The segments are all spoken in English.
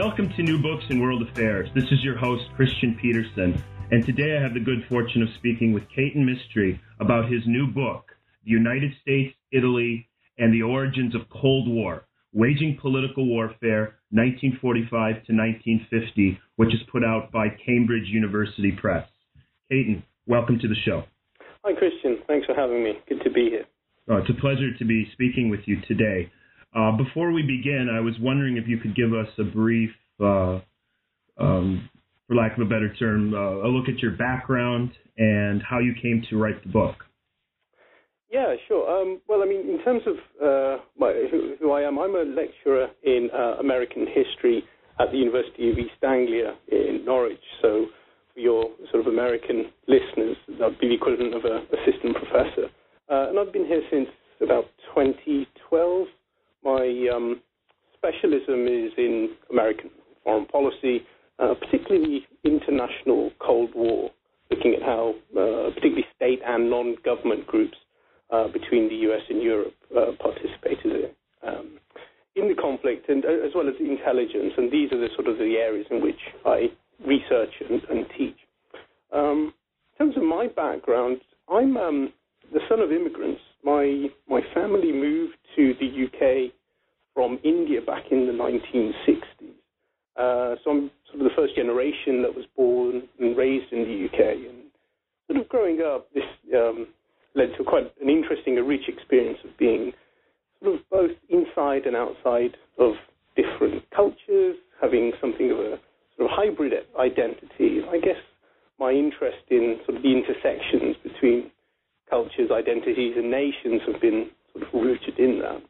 Welcome to New Books in World Affairs. This is your host, Christian Peterson, and today I have the good fortune of speaking with Kaeten Mistry about his new book, The United States, Italy, and the Origins of Cold War Waging Political Warfare, 1945 to 1950, which is put out by Cambridge University Press. Kaeten, welcome to the show. Hi, Christian. Thanks for having me. Good to be here. Oh, it's a pleasure to be speaking with you today. Uh, before we begin, I was wondering if you could give us a brief, uh, um, for lack of a better term, uh, a look at your background and how you came to write the book. Yeah, sure. Um, well, I mean, in terms of uh, my, who, who, I am, I'm a lecturer in uh, American history at the University of East Anglia in Norwich. So, for your sort of American listeners, that'd be the equivalent of an assistant professor. Uh, and I've been here since about 2012. My um, specialism is in American foreign policy, uh, particularly international Cold War, looking at how uh, particularly state and non-government groups uh, between the US and Europe uh, participated um, in the conflict, and uh, as well as intelligence. And these are the sort of the areas in which I research and, and teach. Um, in terms of my background, I'm um, the son of immigrants. My my family moved to the UK from India back in the 1960s. Uh, so I'm sort of the first generation that was born and raised in the UK. And sort of growing up, this um, led to quite an interesting, a rich experience of being sort of both inside and outside of different cultures, having something of a sort of hybrid identity. I guess my interest in sort of the intersections between cultures, identities, and nations have been sort of rooted in that.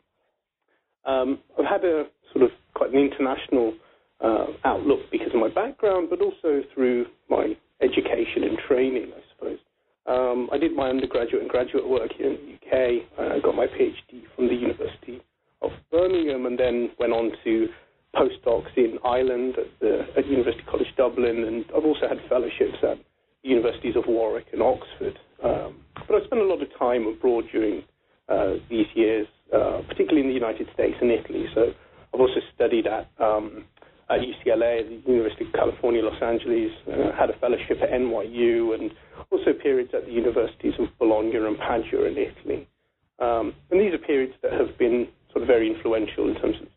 Um, I've had a sort of quite an international uh, outlook because of my background, but also through my education and training, I suppose. Um, I did my undergraduate and graduate work here in the UK. I got my PhD from the University of Birmingham, and then went on to postdocs in Ireland at the at University College Dublin, and I've also had fellowships at universities of Warwick and Oxford. Um, but I spent a lot of time abroad during uh, these years, uh, particularly in the United States and Italy. So I've also studied at um, at UCLA, the University of California, Los Angeles, uh, had a fellowship at NYU, and also periods at the universities of Bologna and Padua in Italy. Um, and these are periods that have been sort of very influential in terms of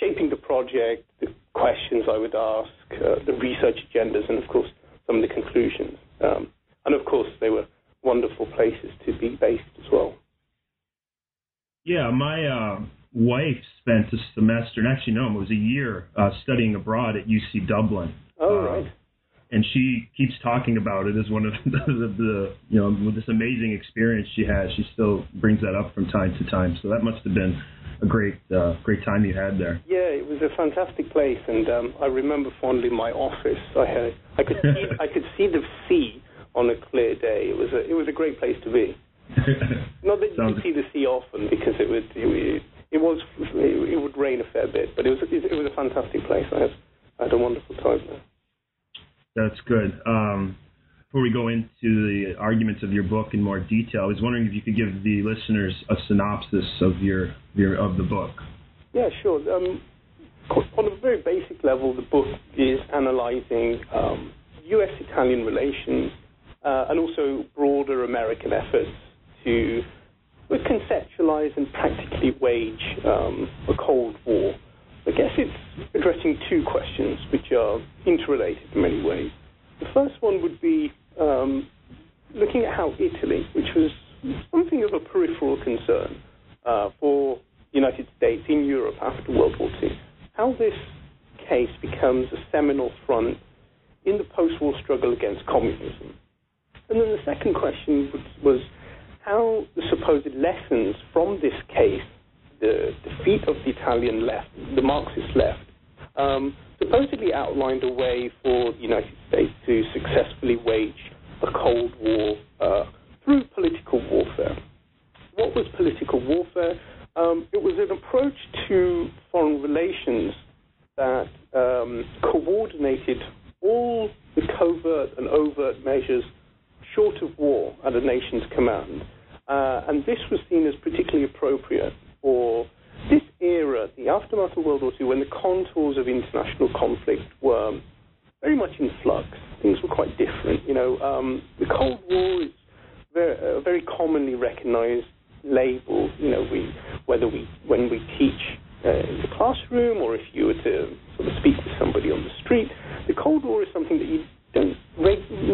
shaping the project, the questions I would ask, uh, the research agendas, and of course some of the conclusions. Um, and of course, they were wonderful places to be based as well. Yeah, my uh, wife spent a semester, and actually no, it was a year uh, studying abroad at UC Dublin. Oh, uh, right. And she keeps talking about it as one of the, the, the, you know, with this amazing experience she has. She still brings that up from time to time. So that must have been a great, uh, great time you had there. Yeah, it was a fantastic place, and um, I remember fondly my office. I had, I could, see, I could see the sea on a clear day. It was a, it was a great place to be. Not that you could see the sea often because it would it, it was it, would rain a fair bit, but it was it was a fantastic place. I had, I had a wonderful time there. That's good. Um, before we go into the arguments of your book in more detail, I was wondering if you could give the listeners a synopsis of your, your of the book. Yeah, sure. Um, on a very basic level, the book is analyzing um, U.S.-Italian relations uh, and also broader American efforts to conceptualize and practically wage um, a Cold War. I guess it's addressing two questions which are interrelated in many ways. The first one would be um, looking at how Italy, which was something of a peripheral concern uh, for the United States in Europe after World War II, how this case becomes a seminal front in the post-war struggle against communism. And then the second question was how the supposed lessons from this case the defeat of the Italian left, the Marxist left, um, supposedly outlined a way for the United States to successfully wage a Cold War uh, through political warfare. What was political warfare? Um, it was an approach to foreign relations that um, coordinated all the covert and overt measures short of war at a nation's command. Uh, and this was seen as particularly appropriate for this era, the aftermath of World War II, when the contours of international conflict were very much in flux. Things were quite different. You know, um, the Cold War is a very commonly recognized label. You know, we, whether we when we teach uh, in the classroom or if you were to sort of speak with somebody on the street, the Cold War is something that you don't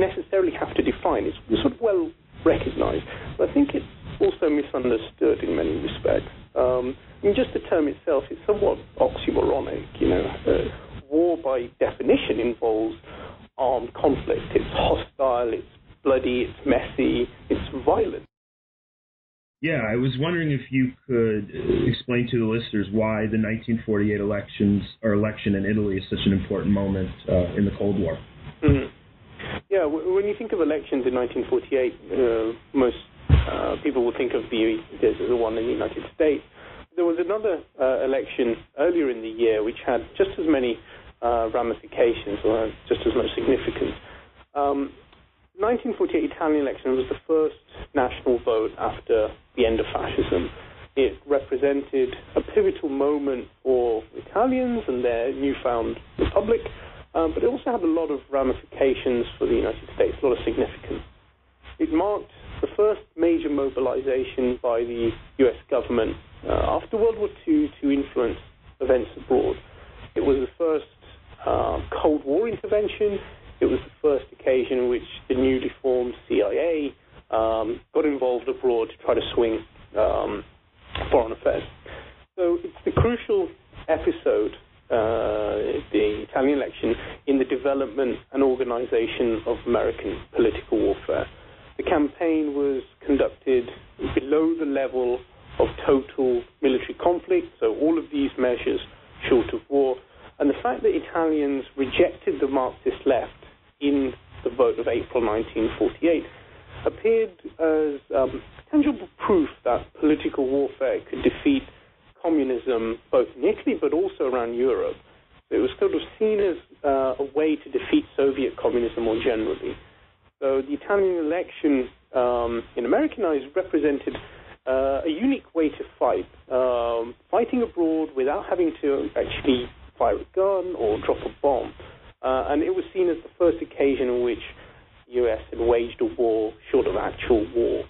necessarily have to define. It's sort of well recognized. But I think it's also misunderstood in many respects. Um, I mean, just the term itself is somewhat oxymoronic. You know, uh, war by definition involves armed conflict. It's hostile. It's bloody. It's messy. It's violent. Yeah, I was wondering if you could uh, explain to the listeners why the 1948 elections or election in Italy is such an important moment uh, in the Cold War. Mm-hmm. Yeah, when you think of elections in 1948, uh, most uh, people will think of the, the one in the United States. There was another uh, election earlier in the year which had just as many uh, ramifications or just as much significance. Um, 1948 Italian election was the first national vote after the end of fascism. It represented a pivotal moment for Italians and their newfound republic, um, but it also had a lot of ramifications for the United States, a lot of significance. It marked the first major mobilization by the US government uh, after World War II to influence events abroad. It was the first uh, Cold War intervention. It was the first occasion in which the newly formed CIA um, got involved abroad to try to swing um, foreign affairs. So it's the crucial episode, uh, the Italian election, in the development and organization of American political warfare. The campaign was conducted below the level of total military conflict, so all of these measures short of war. And the fact that Italians rejected the Marxist left in the vote of April 1948 appeared as um, tangible proof that political warfare could defeat communism both in Italy but also around Europe. It was sort of seen as uh, a way to defeat Soviet communism more generally. So the Italian election, um, in American eyes, represented uh, a unique way to fight, um, fighting abroad without having to actually fire a gun or drop a bomb. Uh, and it was seen as the first occasion in which the U.S. had waged a war short of actual war.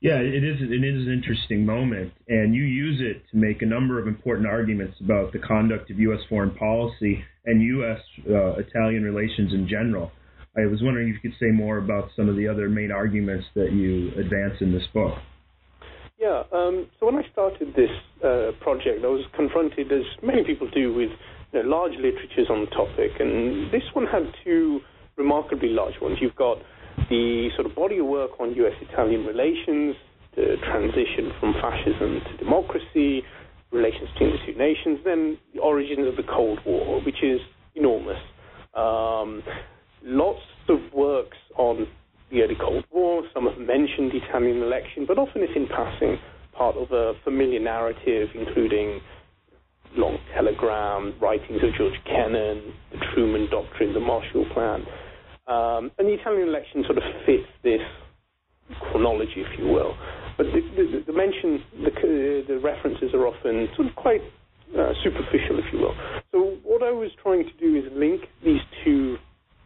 Yeah, it is. It is an interesting moment, and you use it to make a number of important arguments about the conduct of U.S. foreign policy and U.S. Uh, Italian relations in general. I was wondering if you could say more about some of the other main arguments that you advance in this book. Yeah, um, so when I started this uh, project, I was confronted, as many people do, with you know, large literatures on the topic, and this one had two remarkably large ones. You've got the sort of body of work on U.S.-Italian relations, the transition from fascism to democracy, relations between the two nations, then the origins of the Cold War, which is enormous. Um, lots of works on the early Cold War. Some have mentioned the Italian election, but often it's in passing, part of a familiar narrative, including long telegram, writings of George Kennan, the Truman Doctrine, the Marshall Plan. Um, and the Italian election sort of fits this chronology, if you will. But the, the, the mention, the, the references are often sort of quite uh, superficial, if you will. So what I was trying to do is link these two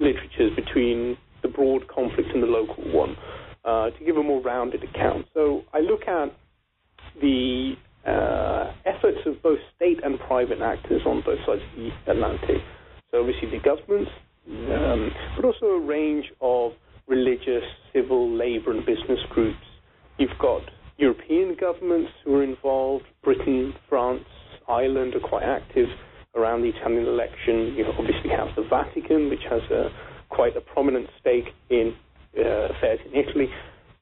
literatures between the broad conflict and the local one uh, to give a more rounded account. So I look at the uh, efforts of both state and private actors on both sides of the Atlantic. So obviously the governments, um, but also a range of religious, civil, labor, and business groups. You've got European governments who are involved. Britain, France, Ireland are quite active around the Italian election. You obviously have the Vatican, which has a, quite a prominent stake in uh, affairs in Italy.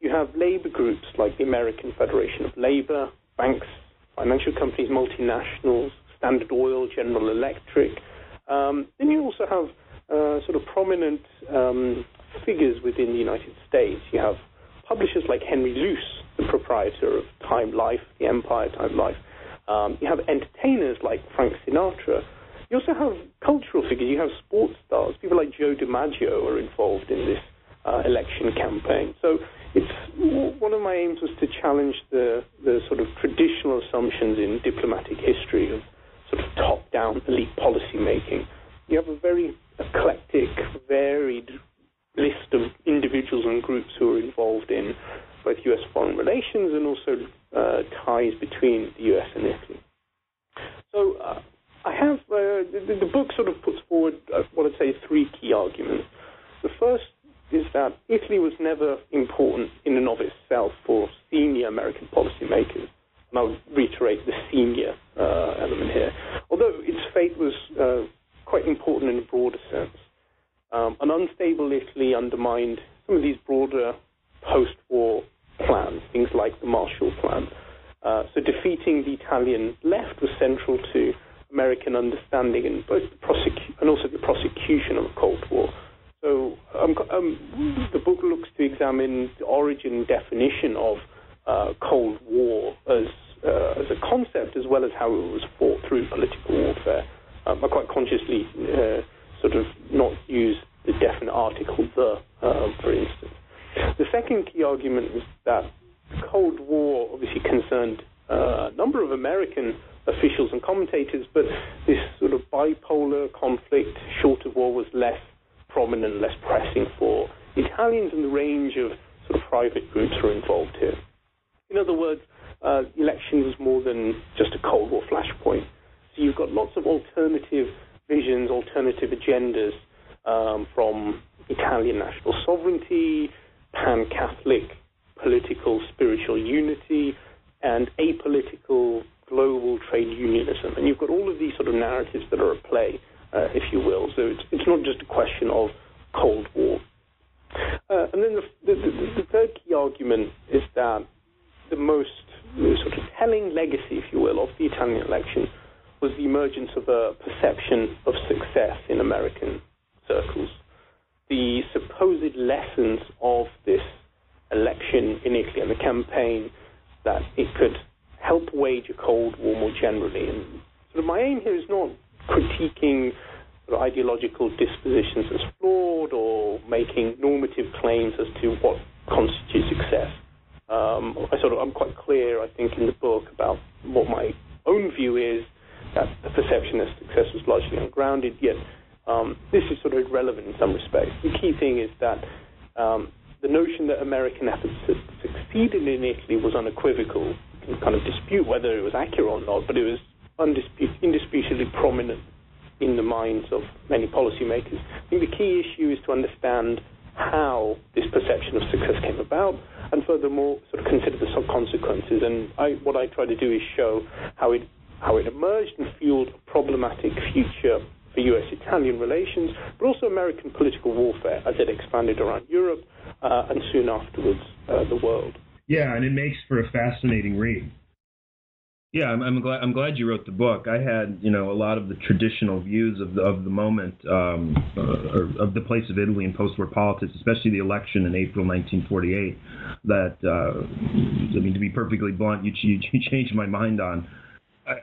You have labor groups like the American Federation of Labor, banks, financial companies, multinationals, Standard Oil, General Electric. Um, then you also have uh, sort of prominent um, figures within the United States. You have publishers like Henry Luce, the proprietor of Time Life, the Empire Time Life. Um, you have entertainers like Frank Sinatra. You also have cultural figures. You have sports stars. People like Joe DiMaggio are involved in this uh, election campaign. So it's one of my aims was to challenge the, the sort of traditional assumptions in diplomatic history of sort of top-down elite policy making. You have a very eclectic, varied list of individuals and groups who are involved in both U.S. foreign relations and also uh, ties between the U.S. and Italy. So uh, I have uh, the, the, book sort of puts forward uh, what I'd say three key arguments. The first is that Italy was never important in and of itself for senior American policymakers. And I'll reiterate the senior uh, element here. Although its fate was uh, quite important in a broader sense. Um, an unstable Italy undermined some of these broader post-war plans, things like the Marshall Plan. Uh, so defeating the Italian left was central to American understanding and both the prosecu- and also the prosecution of the Cold War. So um, um, the book looks to examine the origin definition of uh, Cold War as uh, as a concept, as well as how it was fought through political warfare. Um, I quite consciously uh, sort of not use the definite article the, um, for instance. The second key argument is that the Cold War obviously concerned uh, a number of American officials and commentators, but this sort of bipolar conflict, short of war, was less prominent, less pressing for Italians, and the range of sort of private groups were involved here. In other words, uh, election was more than just a Cold War flashpoint. So you've got lots of alternative visions, alternative agendas um, from Italian national sovereignty, pan Catholic political spiritual unity, and apolitical global trade unionism. And you've got all of these sort of narratives that are at play, uh, if you will. So it's, it's not just a question of Cold War. Uh, and then the, the, the, the, third key argument is that the most sort of telling legacy, if you will, of the Italian election was the emergence of a perception of success in American circles. The supposed lessons of this election in Italy and the campaign that it could help wage a Cold War more generally. And sort of my aim here is not critiquing ideological dispositions as flawed or making normative claims as to what constitutes success. Um, I sort of I'm quite clear, I think, in the book about what my own view is that the perception of success was largely ungrounded. Yet um, this is sort of irrelevant in some respects. The key thing is that um, the notion that American efforts succeeded in Italy was unequivocal. You can kind of dispute whether it was accurate or not, but it was indisputably prominent in the minds of many policymakers. I think the key issue is to understand how this perception of success came about, and furthermore, sort of consider the consequences. And I, what I try to do is show how it how it emerged and fueled a problematic future for U.S.-Italian relations, but also American political warfare as it expanded around Europe uh, and soon afterwards uh, the world. Yeah, and it makes for a fascinating read. Yeah, I'm, I'm, glad I'm glad you wrote the book. I had you know a lot of the traditional views of the of the moment um, uh, of the place of Italy in post-war politics, especially the election in April 1948. That uh, I mean, to be perfectly blunt, you, you, you changed my mind on.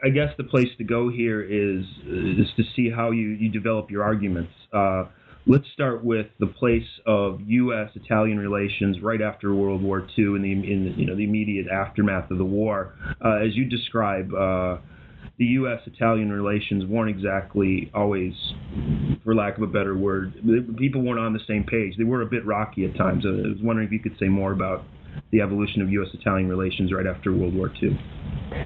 I, guess the place to go here is is to see how you you develop your arguments. Uh, let's start with the place of U.S.-Italian relations right after World War II in the in you know the immediate aftermath of the war. Uh, as you describe, uh, the U.S.-Italian relations weren't exactly always, for lack of a better word, people weren't on the same page. They were a bit rocky at times. I was wondering if you could say more about the evolution of U.S.-Italian relations right after World War II.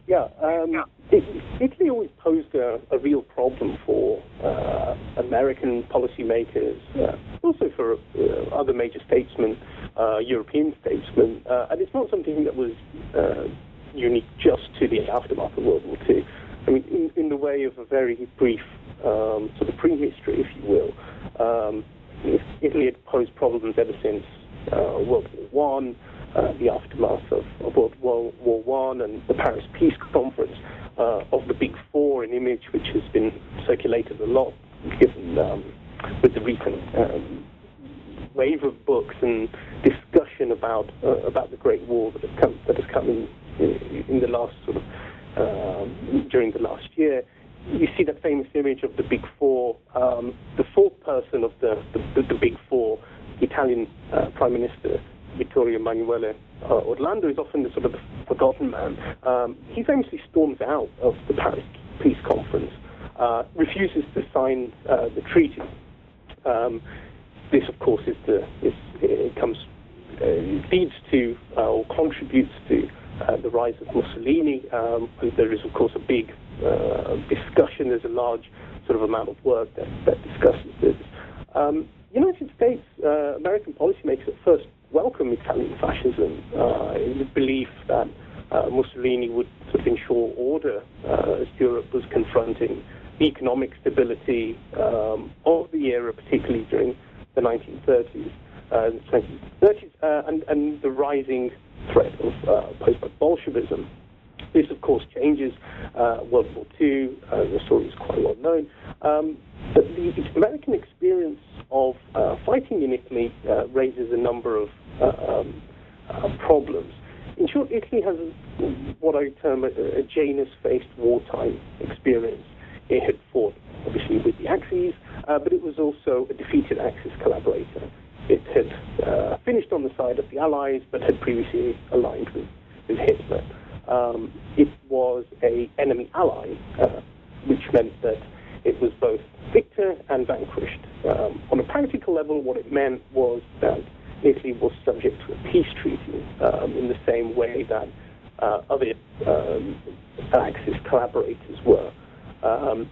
Yeah. Um, Italy always posed a, a real problem for uh, American policymakers, uh, also for uh, other major statesmen, uh, European statesmen, uh, and it's not something that was uh, unique just to the aftermath of World War II. I mean, in, in the way of a very brief um, sort of prehistory, if you will, um, Italy had posed problems ever since World War One. Uh, the aftermath of, of World War One and the Paris Peace Conference uh, of the Big Four, an image which has been circulated a lot, given um, with the recent um, wave of books and discussion about uh, about the Great War that has come that has come in in the last sort of um, during the last year. You see that famous image of the Big Four, um, the fourth person of the the, the Big Four, the Italian uh, Prime Minister Vittorio Emanuele uh, Orlando is often the sort of forgotten man. Um, he famously storms out of the Paris Peace Conference, uh, refuses to sign uh, the treaty. Um, this, of course, is the is, it comes uh, leads to uh, or contributes to uh, the rise of Mussolini. Um, there is, of course, a big discussion. There's a large sort of amount of work that, that discusses this. Um, United States, American policymakers at first welcome Italian fascism uh, in the belief that uh, Mussolini would sort of ensure order uh, as Europe was confronting the economic stability um, of the era, particularly during the 1930s, uh, 1930s, uh, and, and, the rising threat of uh, post-Bolshevism. This, of course, changes World War II. the story is quite well known. Um, but the American experience of uh, fighting in Italy uh, raises a number of um, uh, problems. In short, Italy has what I term a, a Janus-faced wartime experience. It had fought, obviously, with the Axis, uh, but it was also a defeated Axis collaborator. It had uh, finished on the side of the Allies, but had previously aligned with, with Hitler. Um, it was a enemy ally, which meant that it was both victor and vanquished. Um, on a practical level, what it meant was that Italy was subject to a peace treaty um, in the same way that uh, other um, Axis collaborators were. Um,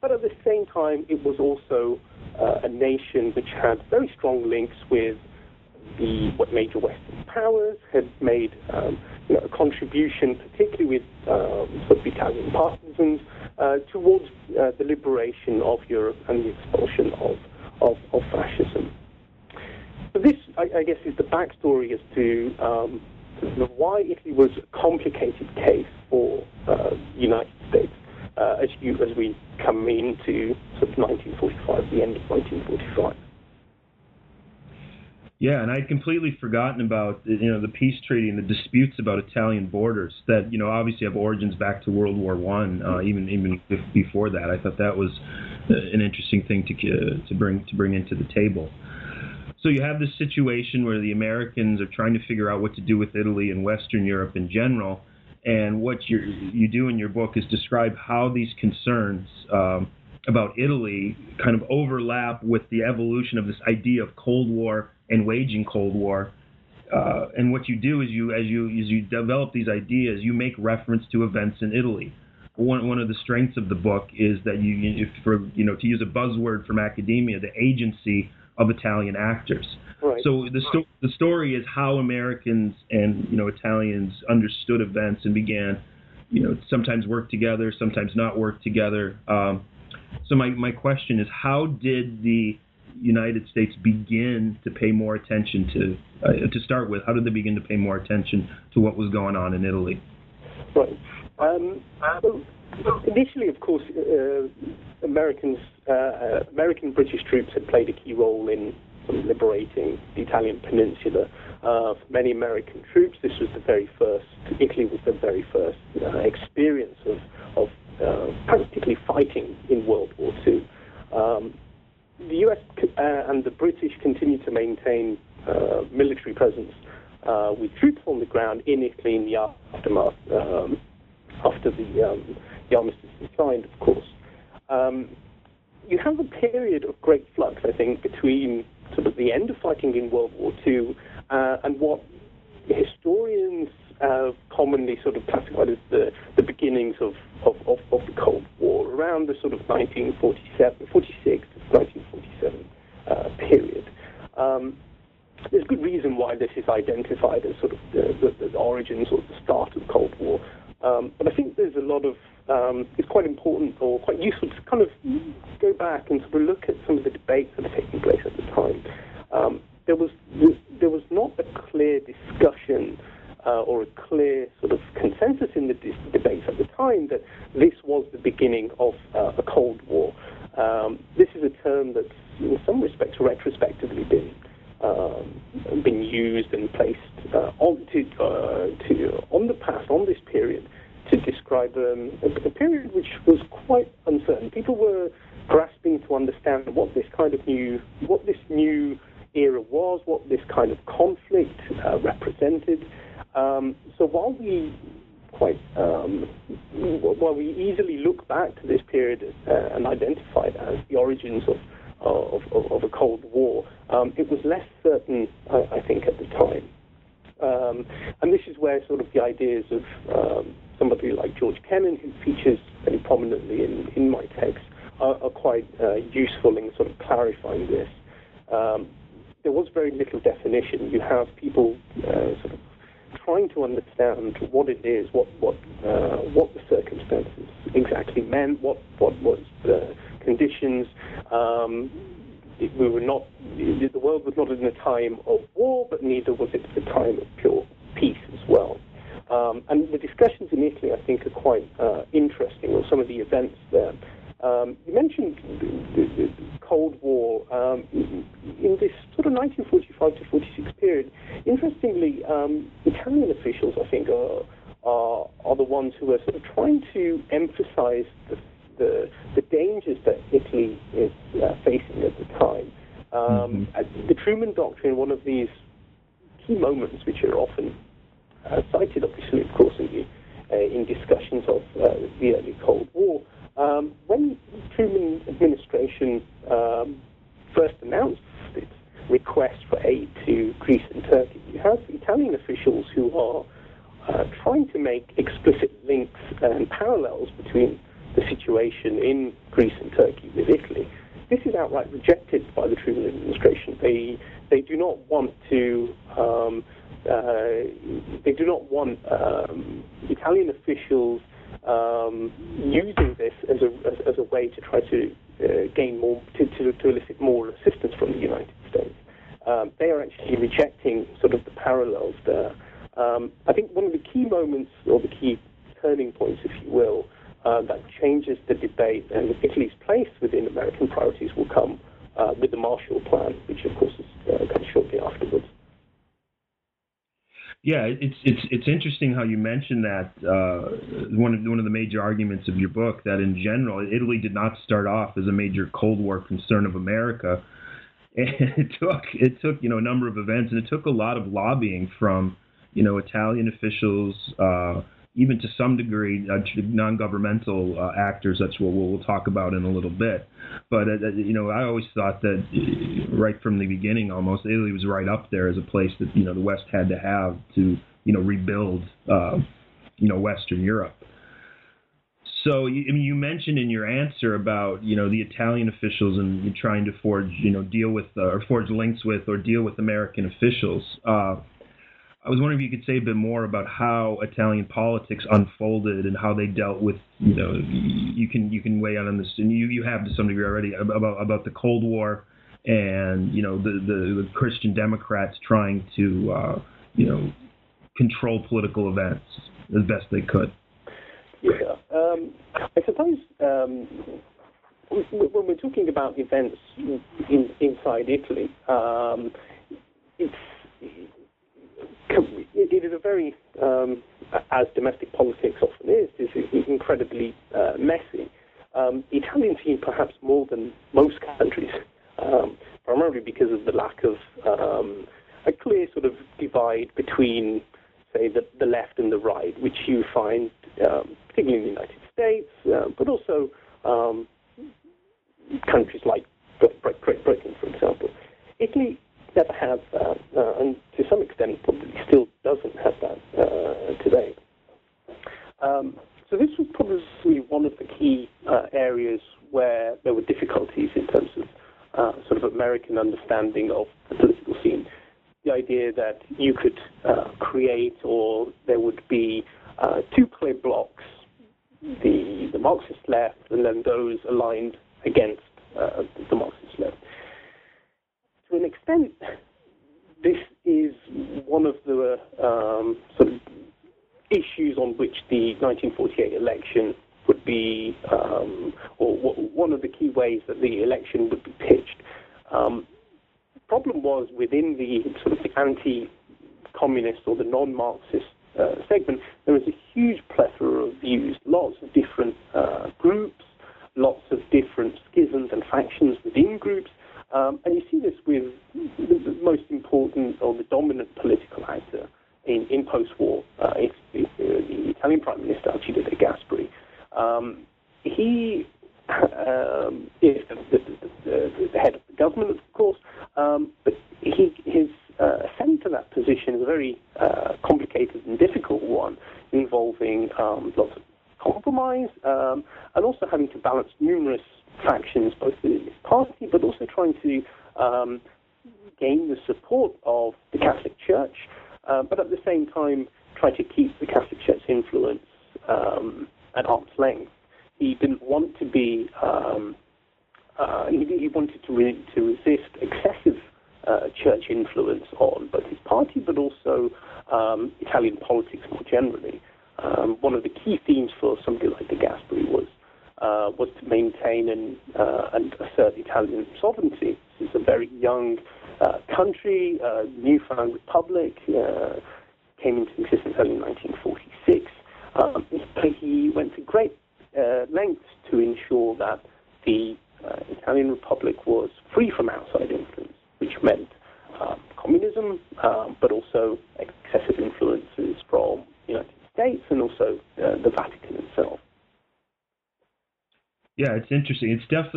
but at the same time, it was also uh, a nation which had very strong links with the what major Western powers had made um, you know, a contribution, particularly with um, sort of Italian partisans, uh, towards uh, the liberation of Europe and the expulsion of, of, of fascism. So this, I, I, guess, is the backstory as to um, why Italy was a complicated case for uh, the United States uh, as, you, as we come into sort of 1945, the end of 1945. Yeah, and I'd completely forgotten about you know the peace treaty and the disputes about Italian borders that you know obviously have origins back to World War One, uh, even even before that. I thought that was uh, an interesting thing to uh, to bring to bring into the table. So you have this situation where the Americans are trying to figure out what to do with Italy and Western Europe in general, and what you you do in your book is describe how these concerns. Um, about Italy kind of overlap with the evolution of this idea of Cold War and waging Cold War. Uh, and what you do is you, as you as you develop these ideas, you make reference to events in Italy. One one of the strengths of the book is that you, if for you know, to use a buzzword from academia, the agency of Italian actors. Right. So the sto- the story is how Americans and you know Italians understood events and began, you know, sometimes work together, sometimes not work together. Um, so my my question is, how did the United States begin to pay more attention to, uh, to start with, how did they begin to pay more attention to what was going on in Italy? Right. Um, initially, of course, uh, Americans, uh, uh, American British troops had played a key role in liberating the Italian peninsula. Uh, for many American troops, this was the very first. Italy was the very first uh, experience of, of practically fighting in World War II. Um, the US uh, and the British continued to maintain uh, military presence uh, with troops on the ground in Italy in the aftermath um, after the, um, the armistice is signed, of course. Um, you have a period of great flux, I think, between sort of the end of fighting in World War II uh, and what historians uh, commonly sort of classified as the, the beginnings of, of, of, of, the Cold War, around the sort of 1947, 46 to 1947 uh, period. Um, there's good reason why this is identified as sort of the, the, the origins or the start of the Cold War. Um, but I think there's a lot of, um, it's quite important or quite useful to kind of go back and sort of look at some of the debates that are taking place at the time. Um, there was there was not a clear discussion uh, or a clear sort of consensus in the debates at the time that this was the beginning of uh, a Cold War. Um, this is a term that's, in some respects, retrospectively been um, been used and placed uh, on to, uh, to on the past, on this period, to describe um, a, a period which was quite uncertain. People were grasping to understand what this kind of new, what this new era was, what this kind of conflict uh, represented. Um, so while we quite um, while we easily look back to this period uh, and identify it as the origins of of, of, a Cold War, um, it was less certain, I, I think, at the time. Um, and this is where sort of the ideas of um, somebody like George Kennan, who features very prominently in, in my text, are, are quite uh, useful in sort of clarifying this. Um, there was very little definition. You have people uh, sort of trying to understand what it is, what what uh, what the circumstances exactly meant, what what was the conditions. Um, we were not the world was not in a time of war, but neither was it a time of pure peace as well. Um, and the discussions in Italy, I think, are quite uh, interesting, or some of the events there. Um, you mentioned the, the, the Cold War um, in this sort of 1945 to 46 period. Interestingly, um, Italian officials, I think, are, are, are the ones who are sort of trying to emphasize the, the, the dangers that Italy is uh, facing at the time. Um, mm-hmm. The Truman Doctrine, one of these key moments, which are often cited, obviously, of course, in, the, uh, in discussions of uh, the early Cold War. Um, when the Truman administration um, first announced its request for aid to Greece and Turkey, you have Italian officials who are uh, trying to make explicit links and parallels between the situation in Greece and Turkey with Italy. This is outright rejected by the Truman administration. They they do not want to um, uh, they do not want um, Italian officials um, using this as a, as, as, a way to try to uh, gain more, to, to, to, elicit more assistance from the United States. Um, they are actually rejecting sort of the parallels there. Um, I think one of the key moments, or the key turning points, if you will, uh, that changes the debate and Italy's place within American priorities will come uh, with the Marshall Plan, which of course is, uh, comes shortly afterwards. Yeah, it's it's it's interesting how you mentioned that uh, one of one of the major arguments of your book that in general Italy did not start off as a major Cold War concern of America, and it took it took you know a number of events and it took a lot of lobbying from you know Italian officials, uh, even to some degree uh, non-governmental uh, actors. That's what we'll, we'll, talk about in a little bit. But uh, you know, I always thought that uh, right from the beginning, almost Italy was right up there as a place that you know the West had to have to you know rebuild uh, you know Western Europe. So I mean, you mentioned in your answer about you know the Italian officials and trying to forge you know deal with uh, or forge links with or deal with American officials. I was wondering if you could say a bit more about how Italian politics unfolded and how they dealt with, you know, you can you can weigh in on this, and you, you have to some degree already about about the Cold War and you know the the, the Christian Democrats trying to uh, you know control political events as best they could. Yeah, um, I suppose um, when we're talking about events in, inside Italy, um, it's it is a very, um, as domestic politics often is, is incredibly uh, messy. Um, Italians see perhaps more than most countries, um, primarily because of the lack of um, a clear sort of divide between, say, the, the left and the right, which you find um, particularly in the United States, uh, but also um, countries like Great Britain, for example. Italy never had that, uh, and to some extent probably still doesn't have that uh, today. Um, so this was probably one of the key uh, areas where there were difficulties in terms of uh, sort of American understanding of the political scene. The idea that you could uh, create or there would be uh, two clear blocks, the, the Marxist left and then those aligned against the Marxist left to an extent, this is one of the um, sort of issues on which the 1948 election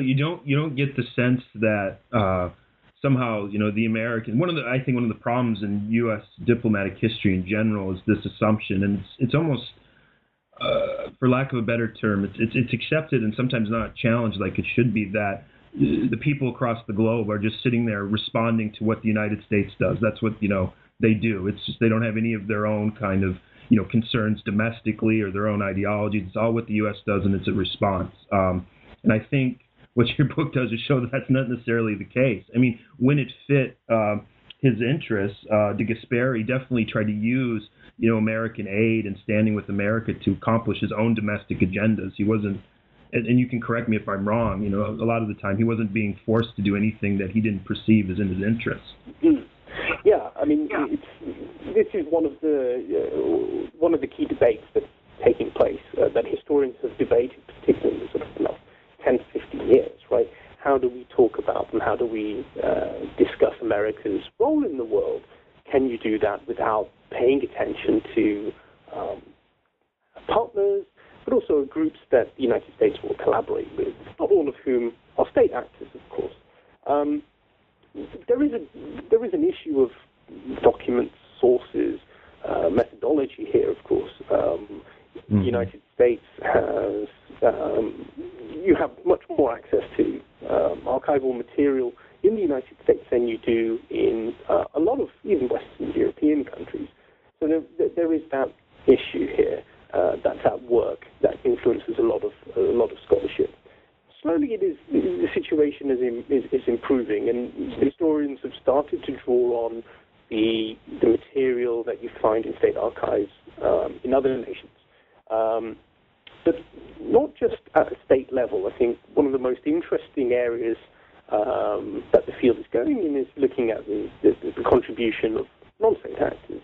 You don't you don't get the sense that uh, somehow you know the American one of the I think one of the problems in U.S. diplomatic history in general is this assumption, and it's, it's almost uh, for lack of a better term, it's, it's it's accepted and sometimes not challenged like it should be that the people across the globe are just sitting there responding to what the United States does. That's what you know they do. It's just they don't have any of their own kind of you know concerns domestically or their own ideologies. It's all what the U.S. does, and it's a response. Um, and I think what your book does is show that that's not necessarily the case. I mean, when it fit uh, his interests, uh, De Gasperi definitely tried to use you know American aid and standing with America to accomplish his own domestic agendas. He wasn't. And, and you can correct me if I'm wrong. You know, a lot of the time he wasn't being forced to do anything that he didn't perceive as in his interests. Mm. Yeah, I mean, yeah. this is one of the uh, one of the key debates that's taking place uh, that historians have debated, particularly in the sort of the last 10 to 15 years, right? How do we talk about them? how do we uh, discuss America's role in the world? Can you do that without paying attention to um, partners, but also groups that the United States will collaborate with, not all of whom are state actors, of course. Um, there is a there is an issue of documents, sources, uh, methodology here. Of course, um, the United States has um, you have much more access to um, archival material in the United States than you do in uh, a lot of even Western European countries. So there, there is that issue here uh, that's at work that influences a lot of a lot of scholarship slowly it is the situation is, in, is, is improving, and historians have started to draw on the the material that you find in state archives um, in other nations. Um, but not just at a state level. I think one of the most interesting areas um, that the field is going in is looking at the, the, the contribution of non-state actors.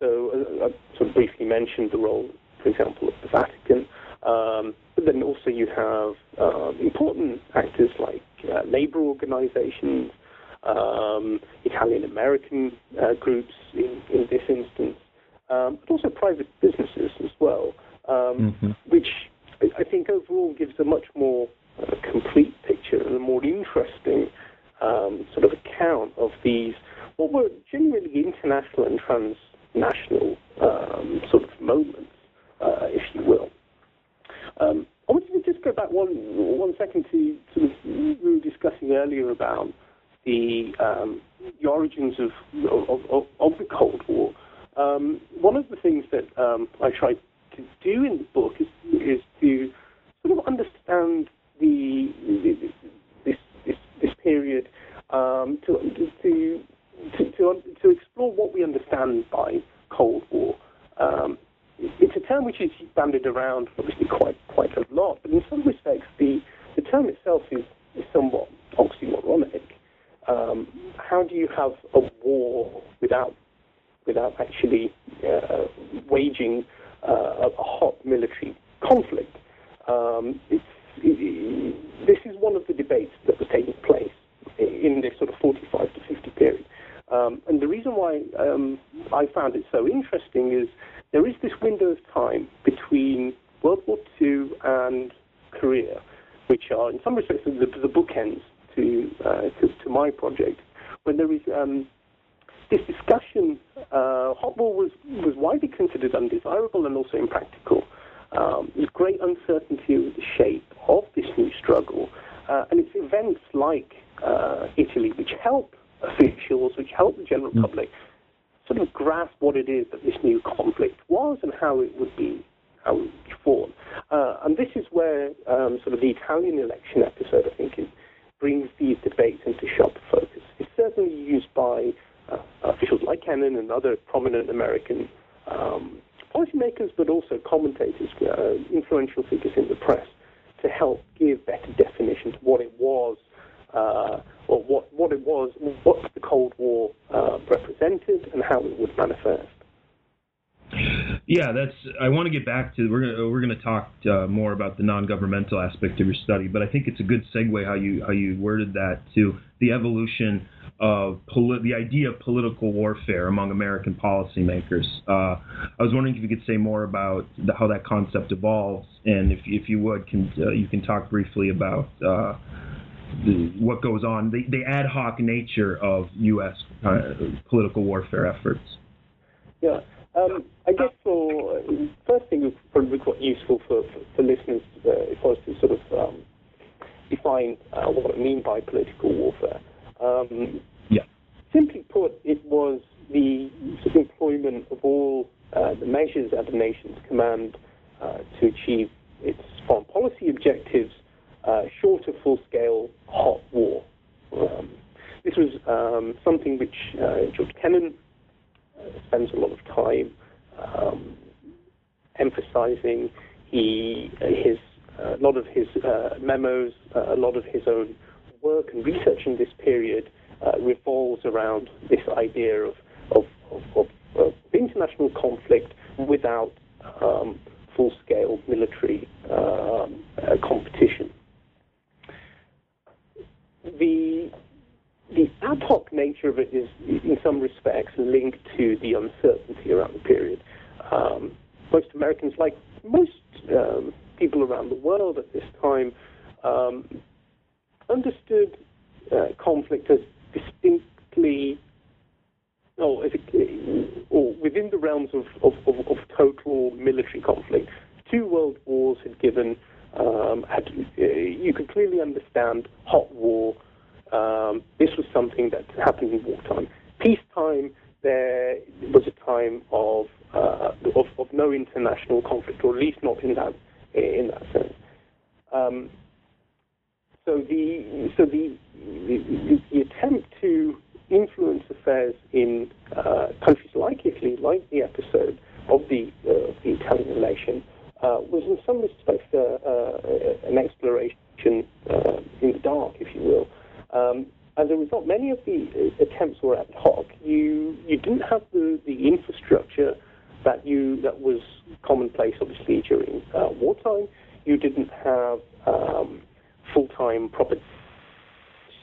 So uh, I sort of briefly mentioned the role, for example, of the Vatican. Um, but then also you have um, important actors like uh, labor organizations, um, Italian American uh, groups in, in, this instance, um, but also private businesses as well, um, mm-hmm. which I think overall gives a much more uh, complete picture and a more interesting um, sort of account of these what were genuinely international and transnational sort of moments, uh, if you will. Um, I wanted to just go back one one second to sort of we were discussing earlier about the um, the origins of of, of of, the Cold War. Um, one of the things that um, I tried to do in the book is is to sort of understand the, the this, this this period um, to to to to, to stand by Cold War. Um, it's a term which is bandied around obviously quite quite a lot, but in some respects the, the term itself is, is somewhat oxymoronic. Um, how do you have a war without without actually uh, waging a hot military conflict? Um, it, this is one of the debates that was taking place in this sort of 45 to 50 period. Um, and the reason why um, I found it so interesting is there is this window of time between World War II and Korea, which are in some respects the, the bookends to, uh, to, to my project, when there is um, this discussion. Uh, hot war was was widely considered undesirable and also impractical. Um, there's great uncertainty of the shape of this new struggle, uh, and it's events like uh, Italy which help officials, which help the general mm. public sort of grasp what it is that this new conflict was and how it would be how it would be fought. Uh, and this is where um, sort of the Italian election episode, I think, is, brings these debates into sharp focus. It's certainly used by officials like Kennan and other prominent American um, policymakers, but also commentators, uh, influential figures in the press, to help give better definition to what it was, uh, or what, what it was, what the Cold War uh, represented, and how it would manifest. Yeah, that's. I want to get back to. We're gonna we're gonna talk uh, more about the non-governmental aspect of your study, but I think it's a good segue how you how you worded that to the evolution of poli- the idea of political warfare among American policymakers. Uh, I was wondering if you could say more about the, how that concept evolves, and if if you would, can uh, you can talk briefly about. Uh, the, what goes on, the, the ad hoc nature of U.S. Uh, political warfare efforts. Yeah, um, I guess for first thing would probably be quite useful for, for, for listeners uh, if I was to sort of um, define uh, what I mean by political warfare. Um, yeah. Simply put, it was the employment of all uh, the measures at the nation's command uh, to achieve its foreign policy objectives uh, short of full-scale hot war. Um, this was um, something which uh, George Kennan spends a lot of time um, emphasizing. He his a lot of his uh, memos, uh, a lot of his own work and research in this period uh, revolves around this idea of of, of, of international conflict without um, full-scale military um, uh, competition. The the ad hoc nature of it is, in some respects, linked to the uncertainty around the period. Um, most Americans, like most um, people around the world at this time, um, understood uh, conflict as distinctly, or, or within the realms of, of, of, of, total military conflict. Two world wars had given, um, had, uh, you could clearly understand hot war um, this was something that happened in wartime. Peacetime, there was a time of, uh, of, of no international conflict, or at least not in that in that sense. Um, so the so the, the, the attempt to influence affairs in uh, countries like Italy, like the episode of the uh, the Italian election, uh, was in some respects uh, uh, an exploration uh, in the dark, if you will, um, as a result, many of the attempts were ad hoc. You you didn't have the, the infrastructure that you that was commonplace, obviously during wartime. You didn't have um, full time proper.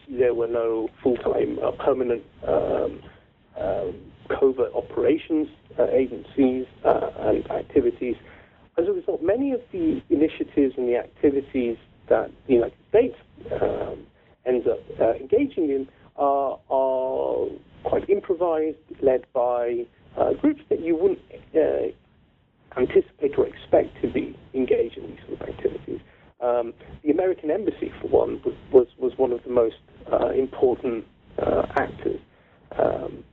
There were no full time uh, permanent um, um, covert operations uh, agencies uh, and activities. As a result, many of the initiatives and the activities that the United States um, ends up uh, engaging in are, are, quite improvised, led by uh, groups that you wouldn't anticipate or expect to be engaged in these sort of activities. Um, the American embassy, for one, was, was, one of the most uh, important uh, actors um,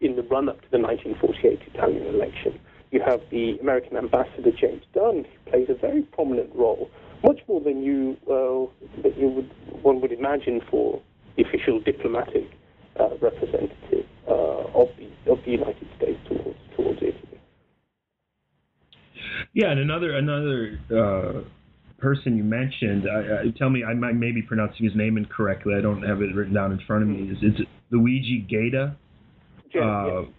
in the run up to the 1948 Italian election. You have the American ambassador James Dunn, who plays a very prominent role much more than you uh, that you would one would imagine for the official diplomatic uh, representative uh, of the of the United States towards towards Italy. Yeah, and another another uh, person you mentioned, I, I, tell me I might maybe pronouncing his name incorrectly. I don't have it written down in front of me. Is, is it Luigi Gaeta? Gedda, uh, yes.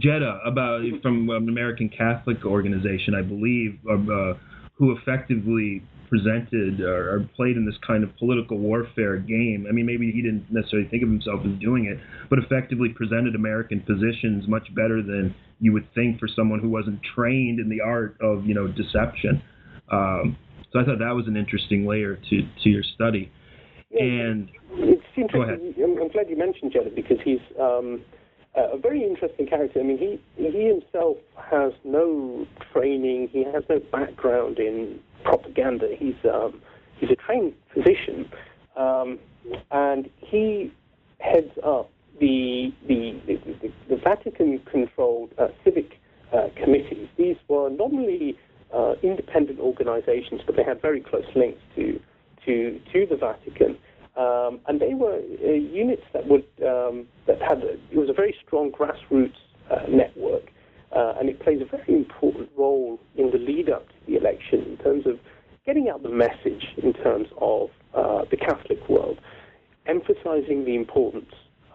Gedda, about from an American Catholic organization, I believe, uh, who effectively presented or, or, played in this kind of political warfare game. I mean, maybe he didn't necessarily think of himself as doing it, but effectively presented American positions much better than you would think for someone who wasn't trained in the art of, you know, deception. Um, so I thought that was an interesting layer to to your study. Yeah, and it's interesting. I'm, glad you mentioned Gedda because he's um, a very interesting character. I mean, he he himself has no training. He has no background in propaganda. He's um, he's a trained physician, um, and he heads up the the the, the, the Vatican-controlled uh, civic uh, committees. These were normally uh, independent organizations, but they had very close links to to to the Vatican. Um, and they were uh, units that would um, that had a, it was a very strong grassroots uh, network, uh, and it plays a very important role in the lead up to the election in terms of getting out the message in terms of uh, the Catholic world, emphasizing the importance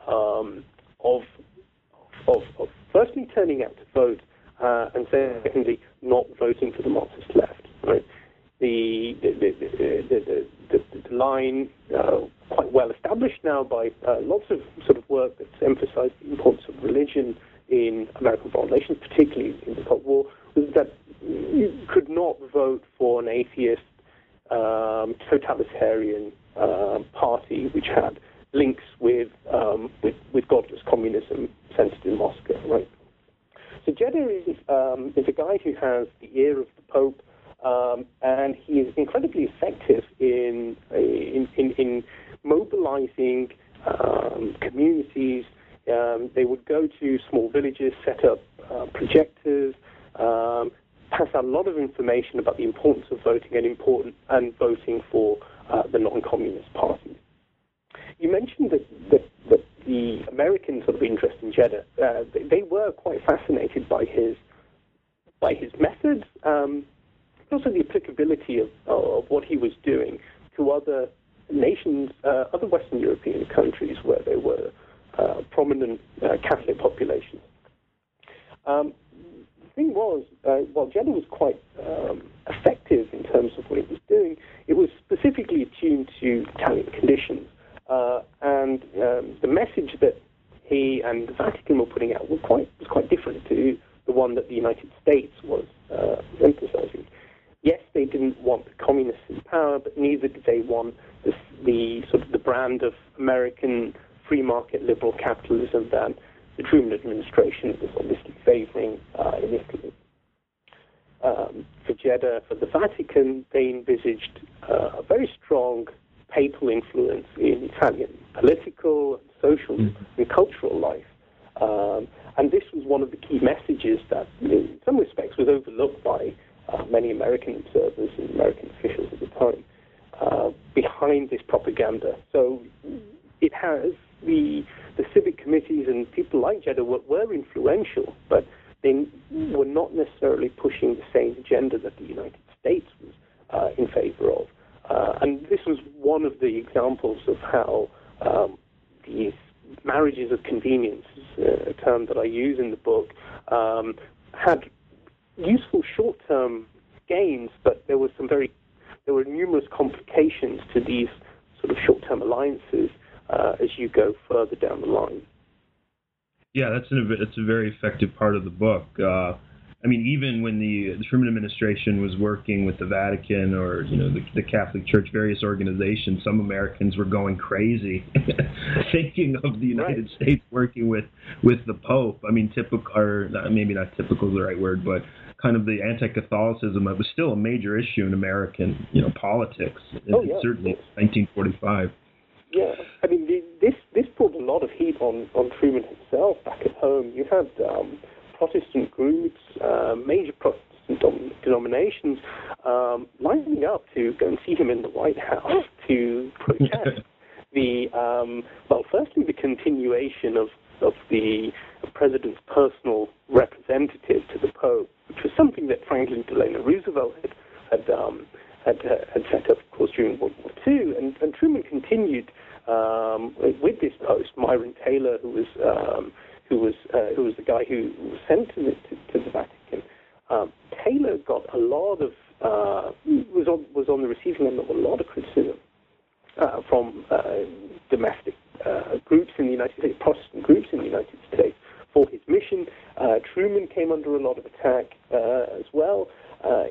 um, of, of, of firstly turning out to vote uh, and secondly, not voting for the Marxist left. Right? The the the, the, the, line uh, quite well established now by uh, lots of sort of work that's emphasised the importance of religion in American foreign relations, particularly in the Cold War, was that you could not vote for an atheist, um, totalitarian uh, party which had links with, um, with with godless communism centered in Moscow, right? So Gedda is, um, is a guy who has the ear of the Pope, um, and he is incredibly effective in in, in, in mobilizing um, communities. Um, they would go to small villages, set up uh, projectors, um, pass out a lot of information about the importance of voting and important and voting for uh, the non-communist parties. You mentioned that, that, that the American sort of interest in Gedda, uh, they, were quite fascinated by his by his methods, um, also the applicability of, of what he was doing to other nations, uh, other Western European countries where there were uh, prominent uh, Catholic populations. Um, the thing was, uh, while Gedda was quite um, effective in terms of what he was doing, it was specifically attuned to Italian conditions. Uh, and um, the message that he and the Vatican were putting out was quite was quite different to the one that the United States was uh, emphasizing. Yes, they didn't want the communists in power, but neither did they want the, the sort of the brand of American free market liberal capitalism that the Truman administration was obviously favoring uh, in Italy. Um, for Gedda, for the Vatican, they envisaged uh, a very strong papal influence in Italian political, social, mm-hmm. and cultural life. Um, and this was one of the key messages that, in some respects, was overlooked by uh, many American observers and American officials at the time uh, behind this propaganda. So it has the the civic committees and people like Gedda were, were influential, but they were not necessarily pushing the same agenda that the United States was uh, in favor of. Uh, and this was one of the examples of how um, these marriages of convenience, uh, a term that I use in the book, um, had useful short-term gains, but there was some very there were numerous complications to these sort of short-term alliances uh, as you go further down the line. Yeah, that's a it's a very effective part of the book. Uh, I mean, even when the, the, Truman administration was working with the Vatican or you know the, the Catholic Church, various organizations, some Americans were going crazy, thinking of the United right. States working with with the Pope. I mean, typical or maybe not typical is the right word, but kind of the anti-Catholicism that was still a major issue in American you know politics. Oh, yeah, certainly 1945. Yeah, I mean, this this put a lot of heat on on Truman himself back at home. You had. Um, Protestant groups, uh, major Protestant dom- denominations, um, lining up to go and see him in the White House to protest the, um, well, firstly, the continuation of, of the president's personal representative to the Pope, which was something that Franklin Delano Roosevelt had had, um, had, uh, had set up, of course, during World War II. And, and Truman continued um, with this post. Myron Taylor, who was um, who was uh, who was the guy who was sent to the, to, to the Vatican, um, Taylor got a lot of uh, was on was on the receiving end of a lot of criticism uh, from uh, domestic uh, groups in the United States, Protestant groups in the United States, for his mission. Uh, Truman came under a lot of attack as well.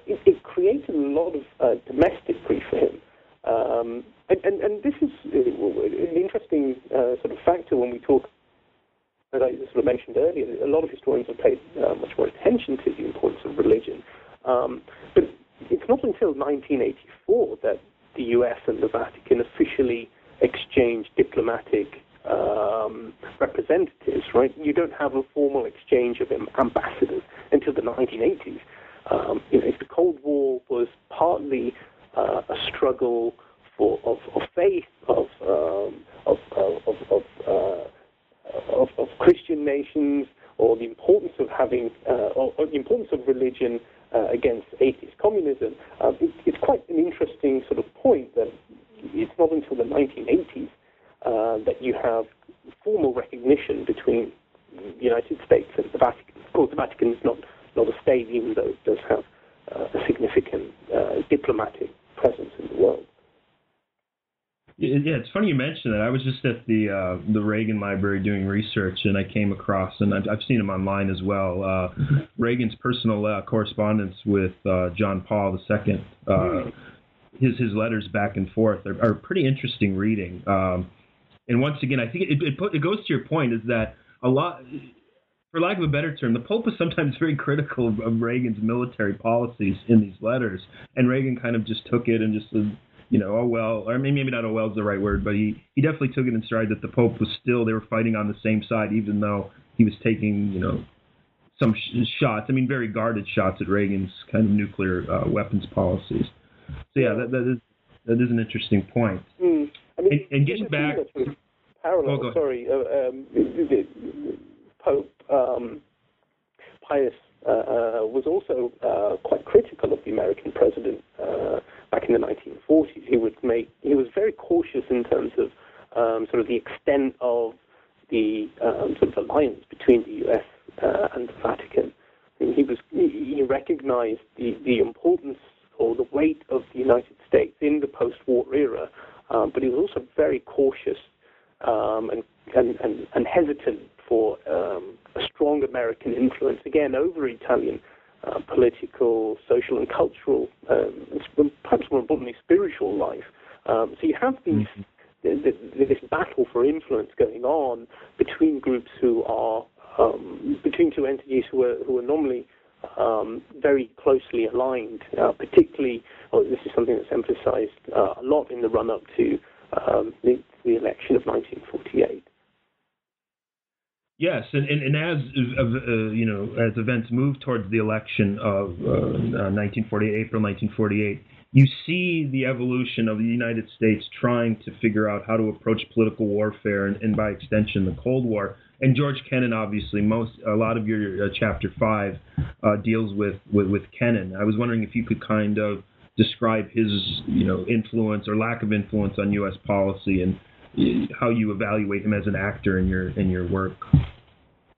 It, it, created a lot of domestic grief for him. Um, and, and, and, this is an interesting sort of factor when we talk as I sort of mentioned earlier, a lot of historians have paid uh, much more attention to the importance of religion. Um, but it's not until 1984 that the US and the Vatican officially exchange diplomatic um, representatives, right? You don't have a formal exchange of ambassadors until the 1980s. Um, you know, the Cold War was partly uh, a struggle for of, of faith, of um, of of, of, uh, of, of Christian nations, or the importance of having, uh, or, or, the importance of religion uh, against atheist communism. Um, it, it's quite an interesting sort of point that it's not until the 1980s uh, that you have formal recognition between the United States and the Vatican. Of course, the Vatican is not, not a state, even though it does have uh, a significant uh, diplomatic presence in the world. Yeah, it's funny you mentioned that. I was just at the uh, the Reagan Library doing research, and I came across, and I've, I've seen him online as well. Uh, Reagan's personal uh, correspondence with uh, John Paul II, uh, mm. his his letters back and forth are, are pretty interesting reading. Um, and once again, I think it, it, put, it goes to your point is that a lot, for lack of a better term, the Pope was sometimes very critical of, of Reagan's military policies in these letters, and Reagan kind of just took it and just you know, oh well, or maybe not oh well is the right word, but he he definitely took it in stride that the Pope was still they were fighting on the same side, even though he was taking you know some sh- shots. I mean, very guarded shots at Reagan's kind of nuclear uh, weapons policies. So yeah, that that is that is an interesting point. Mm. I mean, and, and getting back, parallel. Oh, sorry, uh, um, the, Pope um, Pius uh, uh, was also uh, quite critical of the American president uh, back in the 1940s. He would make he was very cautious in terms of um, sort of the extent of the um, sort of alliance between the U.S. Uh, and the Vatican. he was he recognized the, the importance or the weight of the United States in the post-war era, um, but he was also very cautious um, and, and, and, and, hesitant for um, a strong American influence again over Italian uh, political, social, and cultural, um, perhaps more importantly, spiritual life. Um, so you have these, mm-hmm. this battle for influence going on between groups who are um, between two entities who are who are normally um, very closely aligned. Uh, particularly, oh, this is something that's emphasized uh, a lot in the run-up to um, the, the election of 1948. Yes, and, and, and as uh, you know, as events move towards the election of uh, 1948, uh, April 1948, you see the evolution of the United States trying to figure out how to approach political warfare and, and by extension, the Cold War. And George Kennan, obviously, most a lot of your uh, chapter five uh, deals with, with with Kennan. I was wondering if you could kind of describe his you know influence or lack of influence on U.S. policy and how you evaluate him as an actor in your in your work.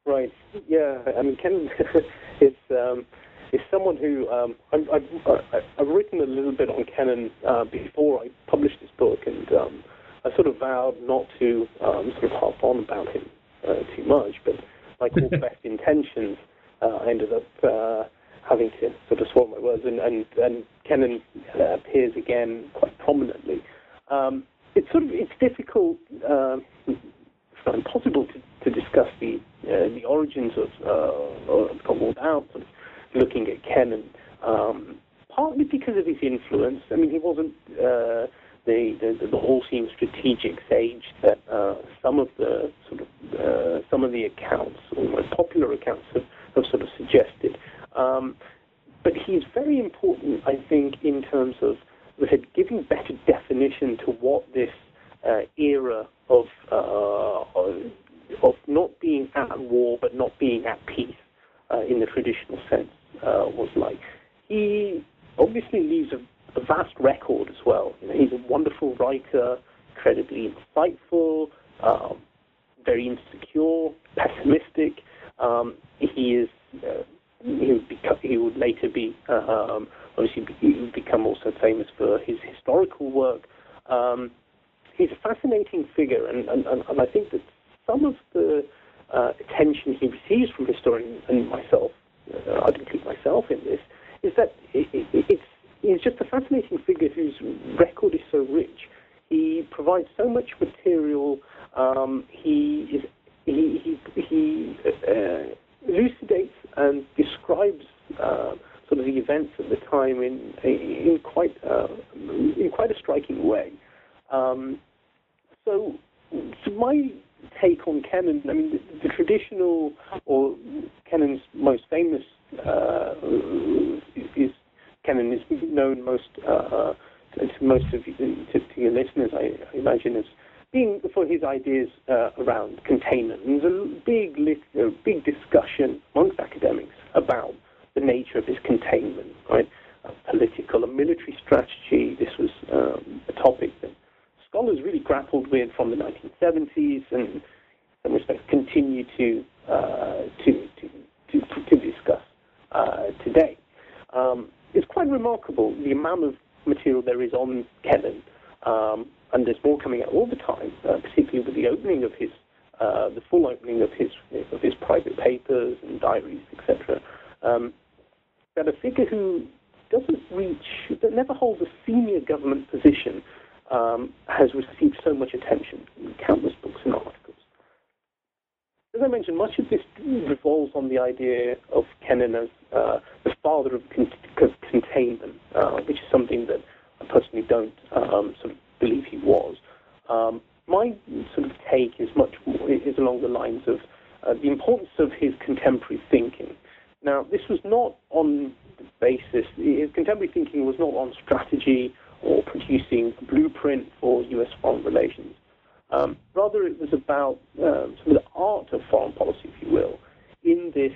Right. Yeah. I mean, Ken is um, is someone who um, I've, I've, I've, written a little bit on Kennan uh, before I published this book, and um, I sort of vowed not to um, sort of harp on about him uh, too much. But like all best intentions, uh, I ended up uh, having to sort of swallow my words, and and, and Kennan uh, appears again quite prominently. Um, it's sort of it's difficult, uh, it's not impossible to, to discuss the uh, the origins of uh, without sort of looking at Kennan. Um, partly because of his influence. I mean, he wasn't uh, the, the the all-seeing strategic sage that uh, some of the sort of uh, some of the accounts, or popular accounts, have, have sort of suggested. Um, but he's very important, I think, in terms of giving better definition to what this uh, era of, uh, of not being at war but not being at peace uh, in the traditional sense uh, was like. He obviously leaves a, a vast record as well. You know, he's a wonderful writer, incredibly insightful, um, very insecure, pessimistic. Um, he is. Uh, he would, become, he would later be uh, um, obviously be, become also famous for his historical work. Um, he's a fascinating figure, and, and, and I think that some of the uh, attention he receives from historians and myself, uh, I'd include myself in this, is that it, it, it's he's just a fascinating figure whose record is so rich. He provides so much material. Um, he is he he, he uh, elucidates and describes uh, sort of the events at the time in in quite uh, in quite a striking way. Um, so, so, my take on Kennan, I mean, the, the traditional or Kennan's most famous uh, is Kennan is known most uh, to most of to, to, your listeners, I, I, imagine, as being for his ideas uh, around containment. There's a big, lit, a big discussion amongst academics about the nature of his containment, right? political and military strategy. This was um, a topic that scholars really grappled with from the 1970s and in some respects continue to, uh, to, to, to, to, discuss uh, today. Um, it's quite remarkable the amount of material there is on Kennan, um, and there's more coming out all the time, uh, particularly with the opening of his, uh, the full opening of his of his private papers and diaries, etc. Um, that a figure who doesn't reach, that never holds a senior government position, um, has received so much attention in countless books and articles. As I mentioned, much of this revolves on the idea of Kennan as uh, the father of, con- containment, uh, which is something that I personally don't um, sort of believe he was. Um, my sort of take is much more, is along the lines of uh, the importance of his contemporary thinking. Now, this was not on the basis, contemporary thinking was not on strategy or producing a blueprint for U.S. foreign relations. Um, rather, it was about um, of the art of foreign policy, if you will, in this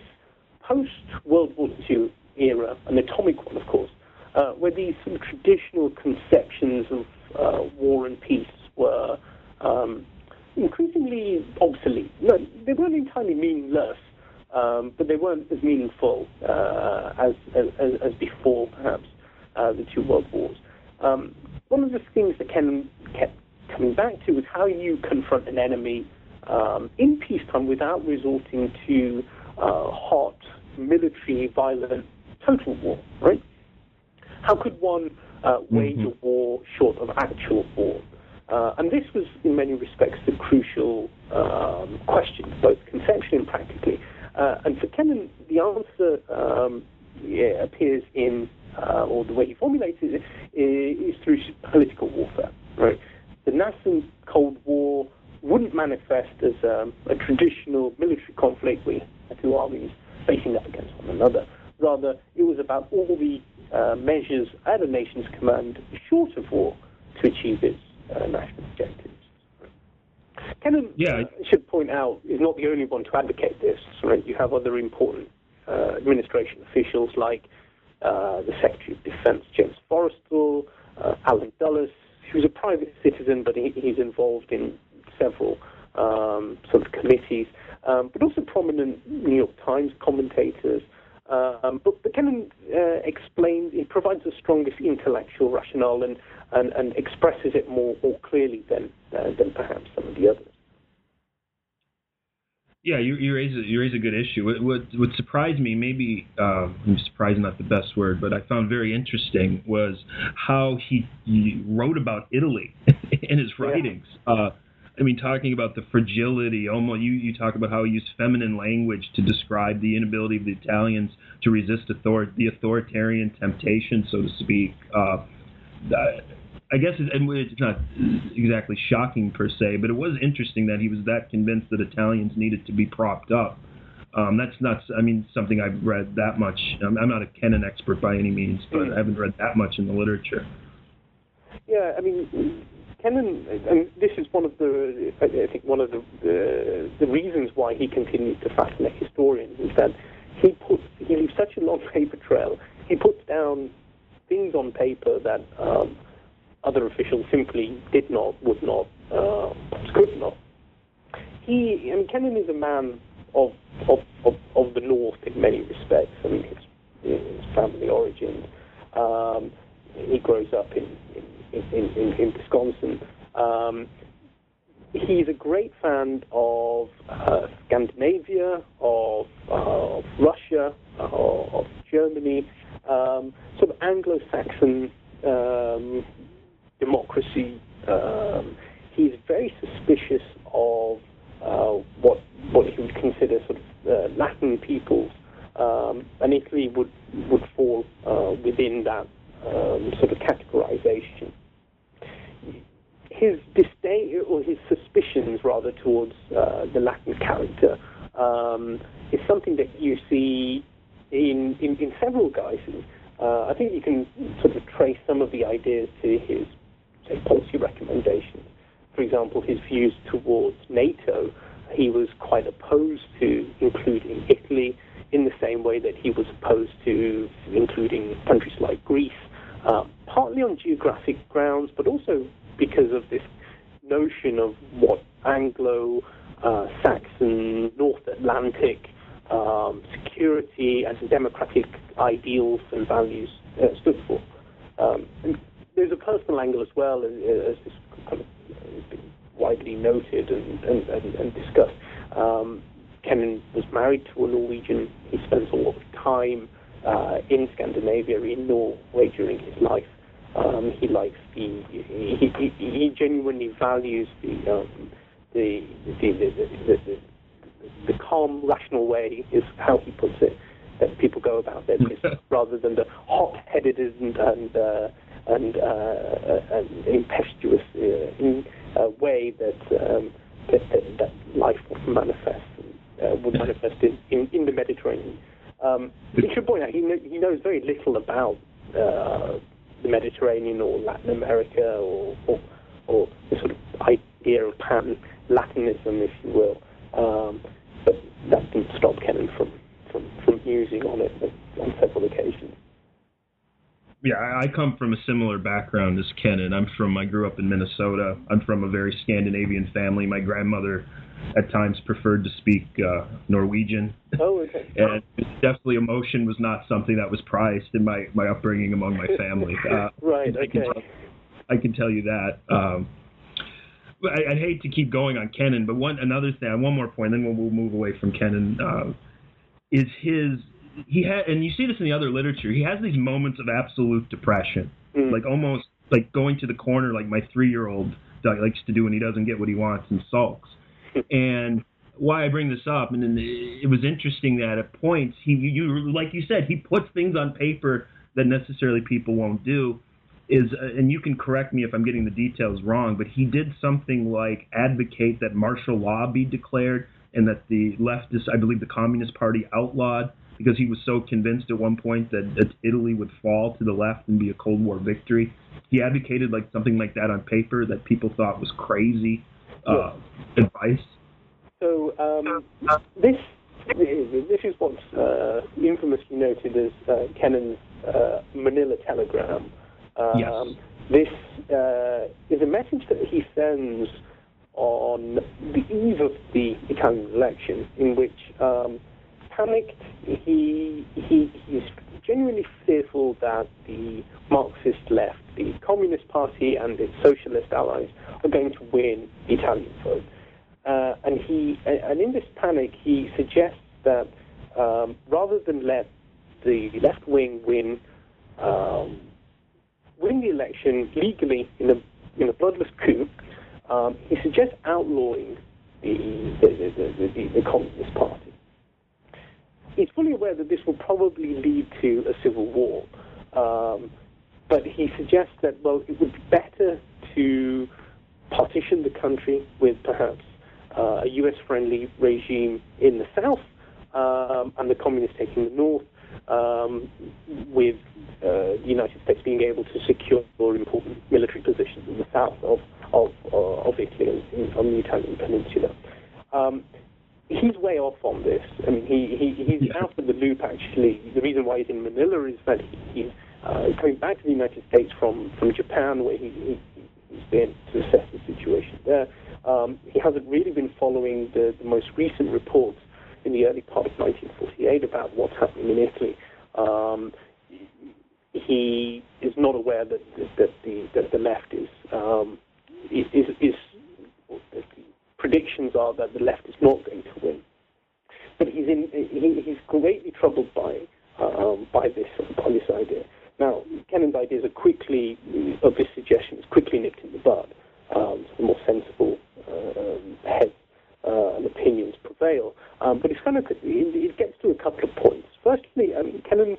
post-World War II era, an atomic one, of course, uh, where these sort of traditional conceptions of uh, war and peace were um, increasingly obsolete. No, they weren't entirely meaningless, um, but they weren't as meaningful uh, as, as, as, before, perhaps, uh, the two world wars. Um, one of the things that Ken kept coming back to was how you confront an enemy um, in peacetime without resorting to uh, hot, military, violent, total war, right? How could one uh, wage mm-hmm. a war short of actual war? Uh, and this was, in many respects, the crucial um, question, both conceptually and practically. Uh, and for Kennan, the answer um, yeah, appears in, uh, or the way he formulates it, is, through political warfare. Right? The nascent Cold War wouldn't manifest as um, a traditional military conflict where two armies facing up against one another. Rather, it was about all the uh, measures at a nation's command short of war to achieve its uh, national objectives. Kennan, yeah. Should point out, is not the only one to advocate this. Right? You have other important uh, administration officials like uh, the Secretary of Defense, James Forrestal, uh, Allen Dulles, who's a private citizen, but he, he's involved in several um, sort of committees, um, but also prominent New York Times commentators. Um, but, but Kennan uh, explains, he provides the strongest intellectual rationale and, and, and expresses it more, more clearly than, uh, than perhaps some of the others. Yeah, you, you raise a, you raise a good issue. What what, what surprised me, maybe um, surprised not the best word, but I found very interesting was how he, he wrote about Italy in his writings. Yeah. Uh, I mean, talking about the fragility, almost you, you talk about how he used feminine language to describe the inability of the Italians to resist author- the authoritarian temptation, so to speak. Uh, I guess it's not exactly shocking per se, but it was interesting that he was that convinced that Italians needed to be propped up. Um, that's not, I mean, something I've read that much. I'm, I'm not a Kennan expert by any means, but I haven't read that much in the literature. Yeah, I mean, Kennan, and this is one of the, I think one of the, the, the reasons why he continues to fascinate historians is that he puts, he leaves such a long paper trail. He puts down things on paper that um, other officials simply did not, would not, uh, could not. He, I mean, Kennan is a man of, of, of, of the North in many respects. I mean, his, his family origins. Um, he grows up in, in, in, in, in Wisconsin. Um, he's a great fan of uh, Scandinavia, of, uh, of Russia, uh, of Germany, um, sort of Anglo-Saxon um, democracy. Um, he's very suspicious of uh, what what he would consider sort of uh, Latin peoples, um, and Italy would would fall uh, within that um, sort of categorization. His disdain or his suspicions rather towards uh, the Latin character um, is something that you see in in, in several guises. Uh, I think you can sort of trace some of the ideas to his say, policy recommendations. For example, his views towards NATO. He was quite opposed to including Italy in the same way that he was opposed to including countries like Greece uh, partly on geographic grounds, but also because of this notion of what Anglo uh, Saxon North Atlantic um, security and democratic ideals and values uh, stood for. Um, there's a personal angle as well, as, as this kind of has been widely noted and, and, and, and discussed. Um, Kennan was married to a Norwegian. He spends a lot of time uh, in Scandinavia, in Norway during his life. Um, he likes the he, he, he genuinely values the um, the, the, the, the, the calm, rational way is how he puts it that people go about their business rather than the hot-headed and and uh, and, uh, and impetuous uh, in, uh, way that, um, that, that, that life will manifest uh, would manifest in, in, in the Mediterranean. Um, we should point out he, kn- he knows very little about uh, the Mediterranean or Latin America or, or, or the sort of idea of pan Latinism, if you will. Um, but that didn't stop Kennan from, from, from musing on it on several occasions. Yeah, I come from a similar background as Kennan. I'm from, I grew up in Minnesota. I'm from a very Scandinavian family. My grandmother at times preferred to speak uh, Norwegian. Oh, okay. and definitely emotion was not something that was prized in my, my upbringing among my family. Uh, right, I okay. Can tell, I can tell you that. Um, I, would hate to keep going on Kennan, but one another thing, one more point, then we'll, we'll move away from Kennan. Uh, is his he had, and you see this in the other literature. He has these moments of absolute depression, mm. like almost like going to the corner, like my three-year-old likes to do when he doesn't get what he wants and sulks and why I bring this up, and it was interesting that at points he, you, like you said, he puts things on paper that necessarily people won't do. Is uh, and you can correct me if I'm getting the details wrong, but he did something like advocate that martial law be declared and that the leftist, I believe, the Communist Party outlawed because he was so convinced at one point that, Italy would fall to the left and be a Cold War victory. He advocated like something like that on paper that people thought was crazy uh, advice? So um, this this is what's uh, infamously noted as uh, Kennan's uh, Manila telegram. Um, yes. This uh, is a message that he sends on the eve of the Italian election, in which um, panicked he he he's genuinely fearful that the Marxist left, the Communist Party and its socialist allies, are going to win the Italian vote. Uh, and he, and in this panic, he suggests that um, rather than let the left wing win, um, win the election legally in a in a bloodless coup, um, he suggests outlawing the the, the, the, the Communist Party. He's fully aware that this will probably lead to a civil war, um, but he suggests that well, it would be better to partition the country with perhaps uh, a US friendly regime in the south um, and the communists taking the north, um, with uh, the United States being able to secure more important military positions in the south of, of, of Italy on the Italian peninsula. Um, he's way off on this. I mean, he, he he's yeah. out of the loop. Actually, the reason why he's in Manila is that he's uh, coming back to the United States from from Japan, where he, he he's been to assess the situation there. Um, he hasn't really been following the, the most recent reports in the early part of 1948 about what's happening in Italy. Um, he is not aware that that the that the left is um, is, is predictions are that the left is not going to win. But he's in he, he's greatly troubled by um, by this by this idea. Now, Kennan's ideas are quickly of this suggestion is quickly nipped in the bud. Um, so the more sensible uh, heads uh, and opinions prevail. Um, but it's kind of it, gets to a couple of points. Firstly, I mean, Kennan,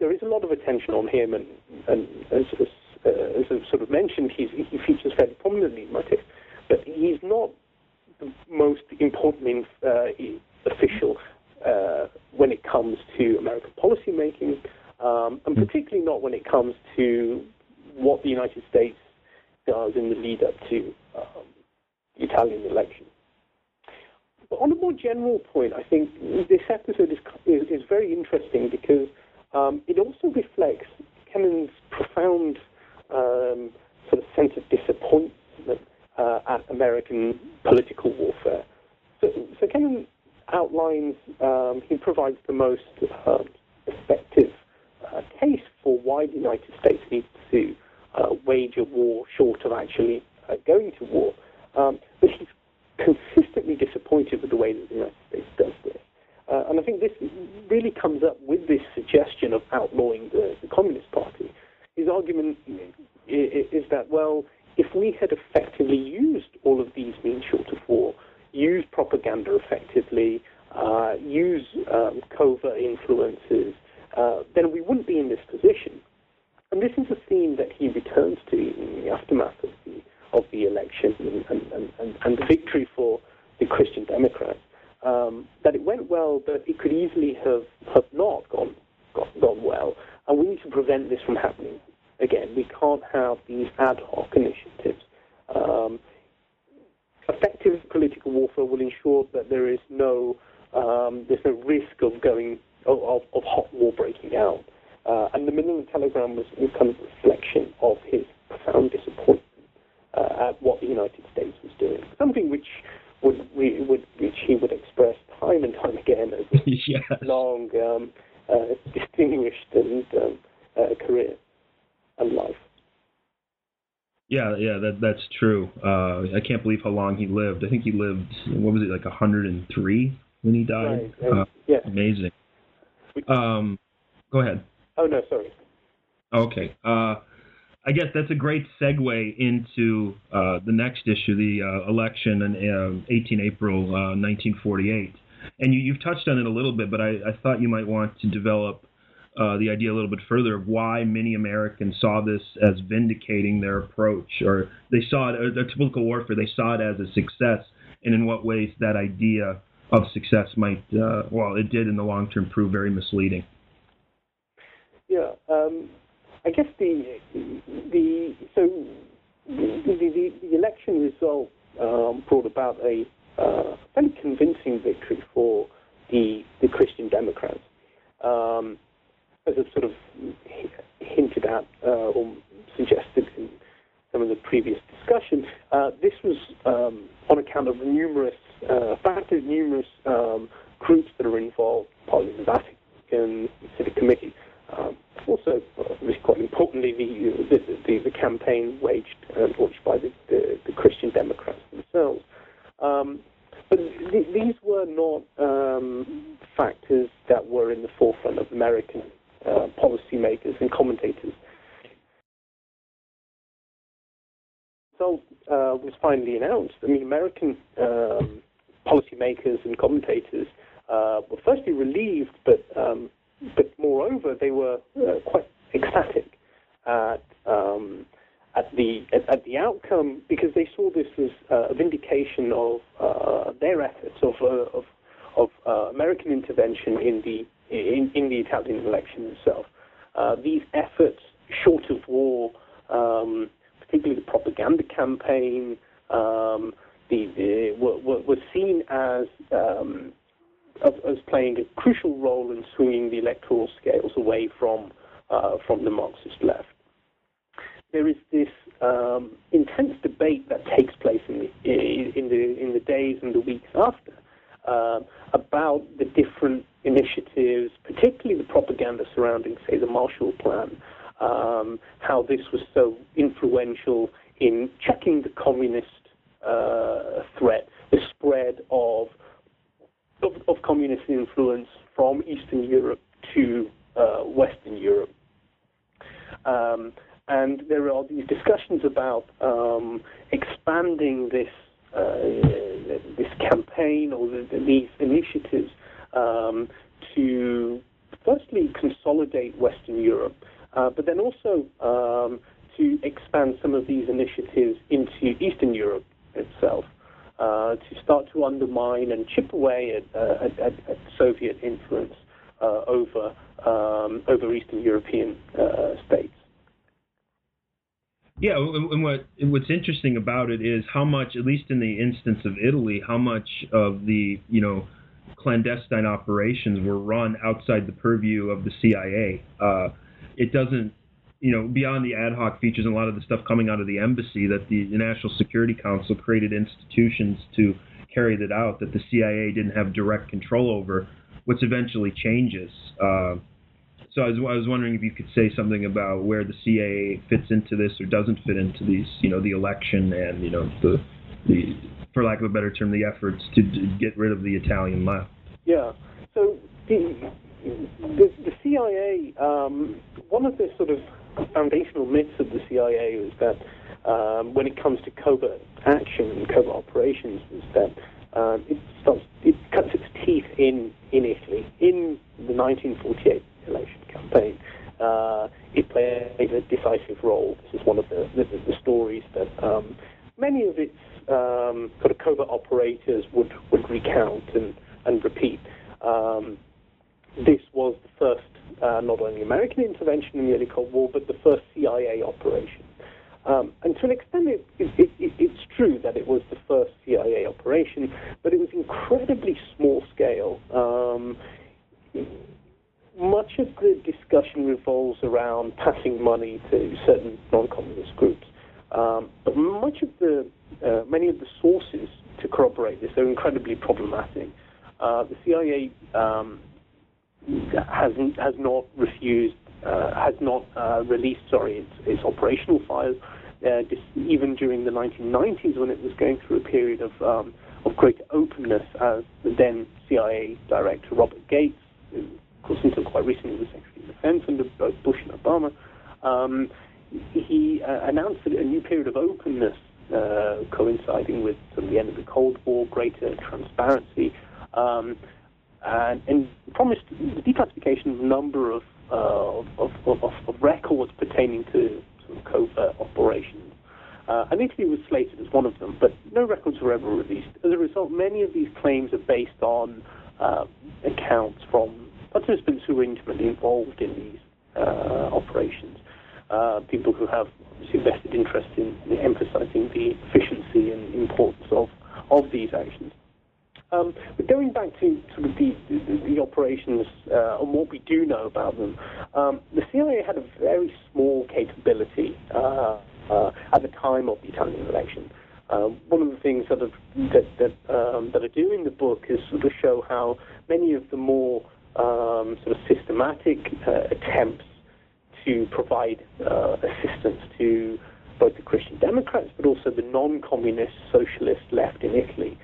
there is a lot of attention on him, and, and as, as, uh, as I've sort of mentioned, he features fairly prominently in my text. But he's not most important uh, official uh, when it comes to American policy making, um, and hmm. particularly not when it comes to what the United States does in the lead up to um, the Italian election. But on a more general point, I think this episode is, is, is very interesting because um, it also reflects Kennan's profound um, sort of sense of disappointment uh, at American political warfare. So, so outlines, um, he provides the most uh, effective uh, case for why the United States needs to uh, wage a war short of actually uh, going to war. Um, but he's consistently disappointed with the way that the United States does this. Uh, and I think this really comes up with this suggestion of outlawing the, the Communist Party. His argument is that, well, if we had effectively used all of these means short of war, used propaganda effectively, uh, um, covert influences, uh, then we wouldn't be in this position. And this is a theme that he returns to in the aftermath of the, of the election and, and, and, and the victory for the Christian Democrats. Um, that it went well, but it could easily have, have not gone, gone, gone well. And we need to prevent this from happening again. We can't have these ad hoc initiatives. Um, effective political warfare will ensure that there is no um, there's no risk of going of, of, hot war breaking out. Uh, and the Manila Telegram was a kind of reflection of his profound disappointment uh, at what the United States was doing. Something which would, we, would which he would express time and time again as a yes. long, um, uh, distinguished and um, uh, career and life. Yeah, yeah, that that's true. Uh, I can't believe how long he lived. I think he lived. What was it, like 103 when he died? Right. Uh, yeah. Amazing. Um, go ahead. Oh no, sorry. Okay. Uh, I guess that's a great segue into uh, the next issue, the uh, election in 18 uh, April 1948. Uh, and you, have touched on it a little bit, but I, I thought you might want to develop uh, the idea a little bit further of why many Americans saw this as vindicating their approach, or they saw it, as a political warfare, they saw it as a success, and in what ways that idea of success might, uh, well, it did in the long term prove very misleading. Yeah, um, I guess the the so the, the, the election result um, brought about a uh, fairly convincing victory for the the Christian Democrats. Um, as I've sort of hinted at uh, or suggested in some of the previous discussion, uh, this was um, on account of numerous uh, factors, numerous um, groups that are involved, partly the Vatican Civic Committee. Um, also, uh, quite importantly, the, the, the, the, campaign waged and launched by the, the, the Christian Democrats themselves. Um, but th- these were not um, factors that were in the forefront of American uh, policymakers and commentators. So uh, was finally announced. I mean, American um, policymakers and commentators uh, were firstly relieved, but um, but moreover, they were uh, quite ecstatic at um, at the at, at, the outcome because they saw this as uh, a vindication of uh, their efforts of of, of American intervention in the in, in the Italian election itself. Uh, these efforts, short of war, um, particularly the propaganda campaign, um, the, the were, were, seen as, um, as, as playing a crucial role in swinging the electoral scales away from uh, from the Marxist left. There is this um, intense debate that takes place in the in the in the days and the weeks after uh, about the different initiatives, particularly the propaganda surrounding, say, the Marshall Plan, um, how this was so influential in checking the communist uh, threat, the spread of, of, of communist influence from Eastern Europe to uh, Western Europe. Um, and there are these discussions about um, expanding this this campaign or the, these initiatives um, to firstly consolidate Western Europe, uh, but then also um, to expand some of these initiatives into Eastern Europe itself. Uh, to start to undermine and chip away at, uh, at, at Soviet influence uh, over um, over Eastern European uh, states. Yeah, and what what's interesting about it is how much, at least in the instance of Italy, how much of the you know clandestine operations were run outside the purview of the CIA. Uh, it doesn't, you know, beyond the ad hoc features and a lot of the stuff coming out of the embassy that the National Security Council created institutions to carry that out that the CIA didn't have direct control over, which eventually changes. Uh, so I was, I was wondering if you could say something about where the CIA fits into this or doesn't fit into these, you know, the election and you know the the for lack of a better term, the efforts to, to get rid of the Italian left. Yeah. So the the, the CIA, um, one of the sort of foundational myths of the CIA is that um, when it comes to covert action and covert operations, is that um, it starts, it cuts its teeth in in Italy in the 1948 election campaign. Uh, it played a decisive role. This is one of the, the, the stories that um, many of its um, sort of covert operators would, would recount and, and repeat. Um, this was the first, uh, not only American intervention in the early Cold War, but the first CIA operation. Um, and to an extent, it, it, it, it's true that it was the first CIA operation, but it was incredibly small scale. Much of the discussion revolves around passing money to certain non-communist groups. Um, but much of the, uh, many of the sources to corroborate this are incredibly problematic. Uh, the CIA um, has has not refused, uh, has not uh, released, sorry, its, its operational files. Uh, even during the 1990s, when it was going through a period of um, of great openness, as the then CIA director Robert Gates, who course until quite recently was Secretary of Defense under both Bush and Obama, um, he uh, announced a new period of openness uh, coinciding with sort of the end of the Cold War, greater transparency, um, and, and, promised the declassification of a number of, uh, of, of, of, records pertaining to sort of covert operations. Uh, and Italy was slated as one of them, but no records were ever released. As a result, many of these claims are based on uh, accounts from participants who were intimately involved in these uh, operations uh, people who have vested interest in, in, emphasizing the efficiency and importance of, of these actions. Um, but going back to sort of the, the, the operations uh, and what we do know about them, um, the CIA had a very small capability uh, uh, at the time of the Italian election. Um, one of the things that, have, that, that, um, that I do in the book is sort of show how many of the more um, sort of systematic uh, attempts to provide uh, assistance to both the Christian Democrats but also the non-communist socialist left in Italy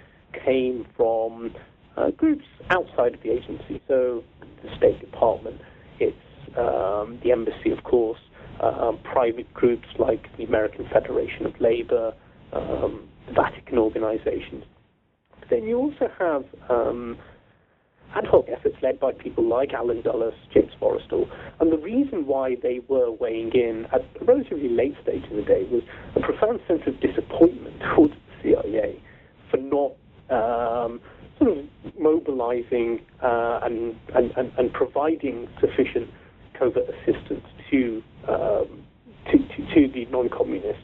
came from uh, groups outside of the agency. So the State Department, it's um, the embassy, of course, um, private groups like the American Federation of Labor, um, Vatican organizations. But then you also have um, ad hoc efforts led by people like Allen Dulles, James Forrestal. And the reason why they were weighing in at a relatively late stage in the day was a profound sense of disappointment towards the CIA for not um, sort of mobilizing uh, and, and, and, and, providing sufficient covert assistance to, um, to, to, to, the non-communist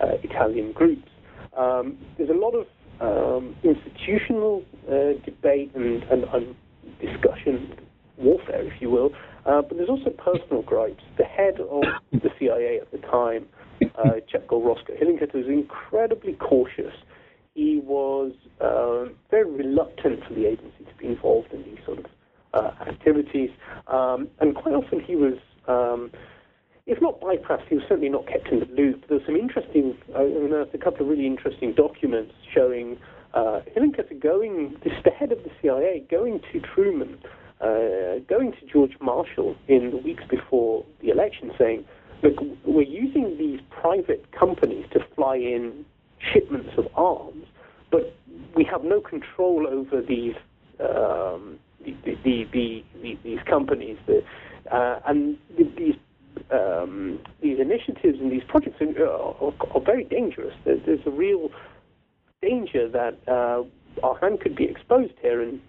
uh, Italian groups. Um, there's a lot of um, institutional uh, debate and, and, and, discussion, warfare, if you will, uh, but there's also personal gripes. The head of the CIA at the time, uh, Chepko Roscoe Hillenkoetter, was incredibly cautious. He was uh, very reluctant for the agency to be involved in these sort of uh, activities, um, and quite often he was um, if not bypassed, he was certainly not kept in the loop. There's some interesting, I unearthed a couple of really interesting documents showing uh, going, this the head of the CIA, going to Truman, uh, going to George Marshall in the weeks before the election, saying, look, we're using these private companies to fly in shipments of arms, but we have no control over these um, the, the, the, these companies. Uh, and these um, these initiatives and these projects are, are, are very dangerous. There's, a real danger that uh, our hand could be exposed here and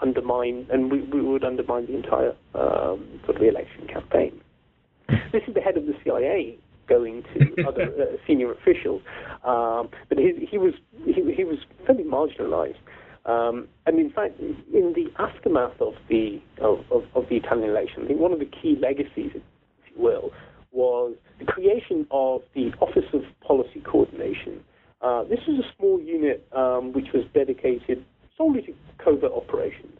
undermine, and we, we would undermine the entire um, sort of election campaign. This is the head of the CIA going to other uh, senior officials, um, but he, he was he, he, was fairly marginalised. Um, and in fact, in the aftermath of the of, of, of, the Italian election, I think one of the key legacies if you will, was the creation of the Office of Policy Coordination. Uh, this was a small unit um, which was dedicated solely to covert operations.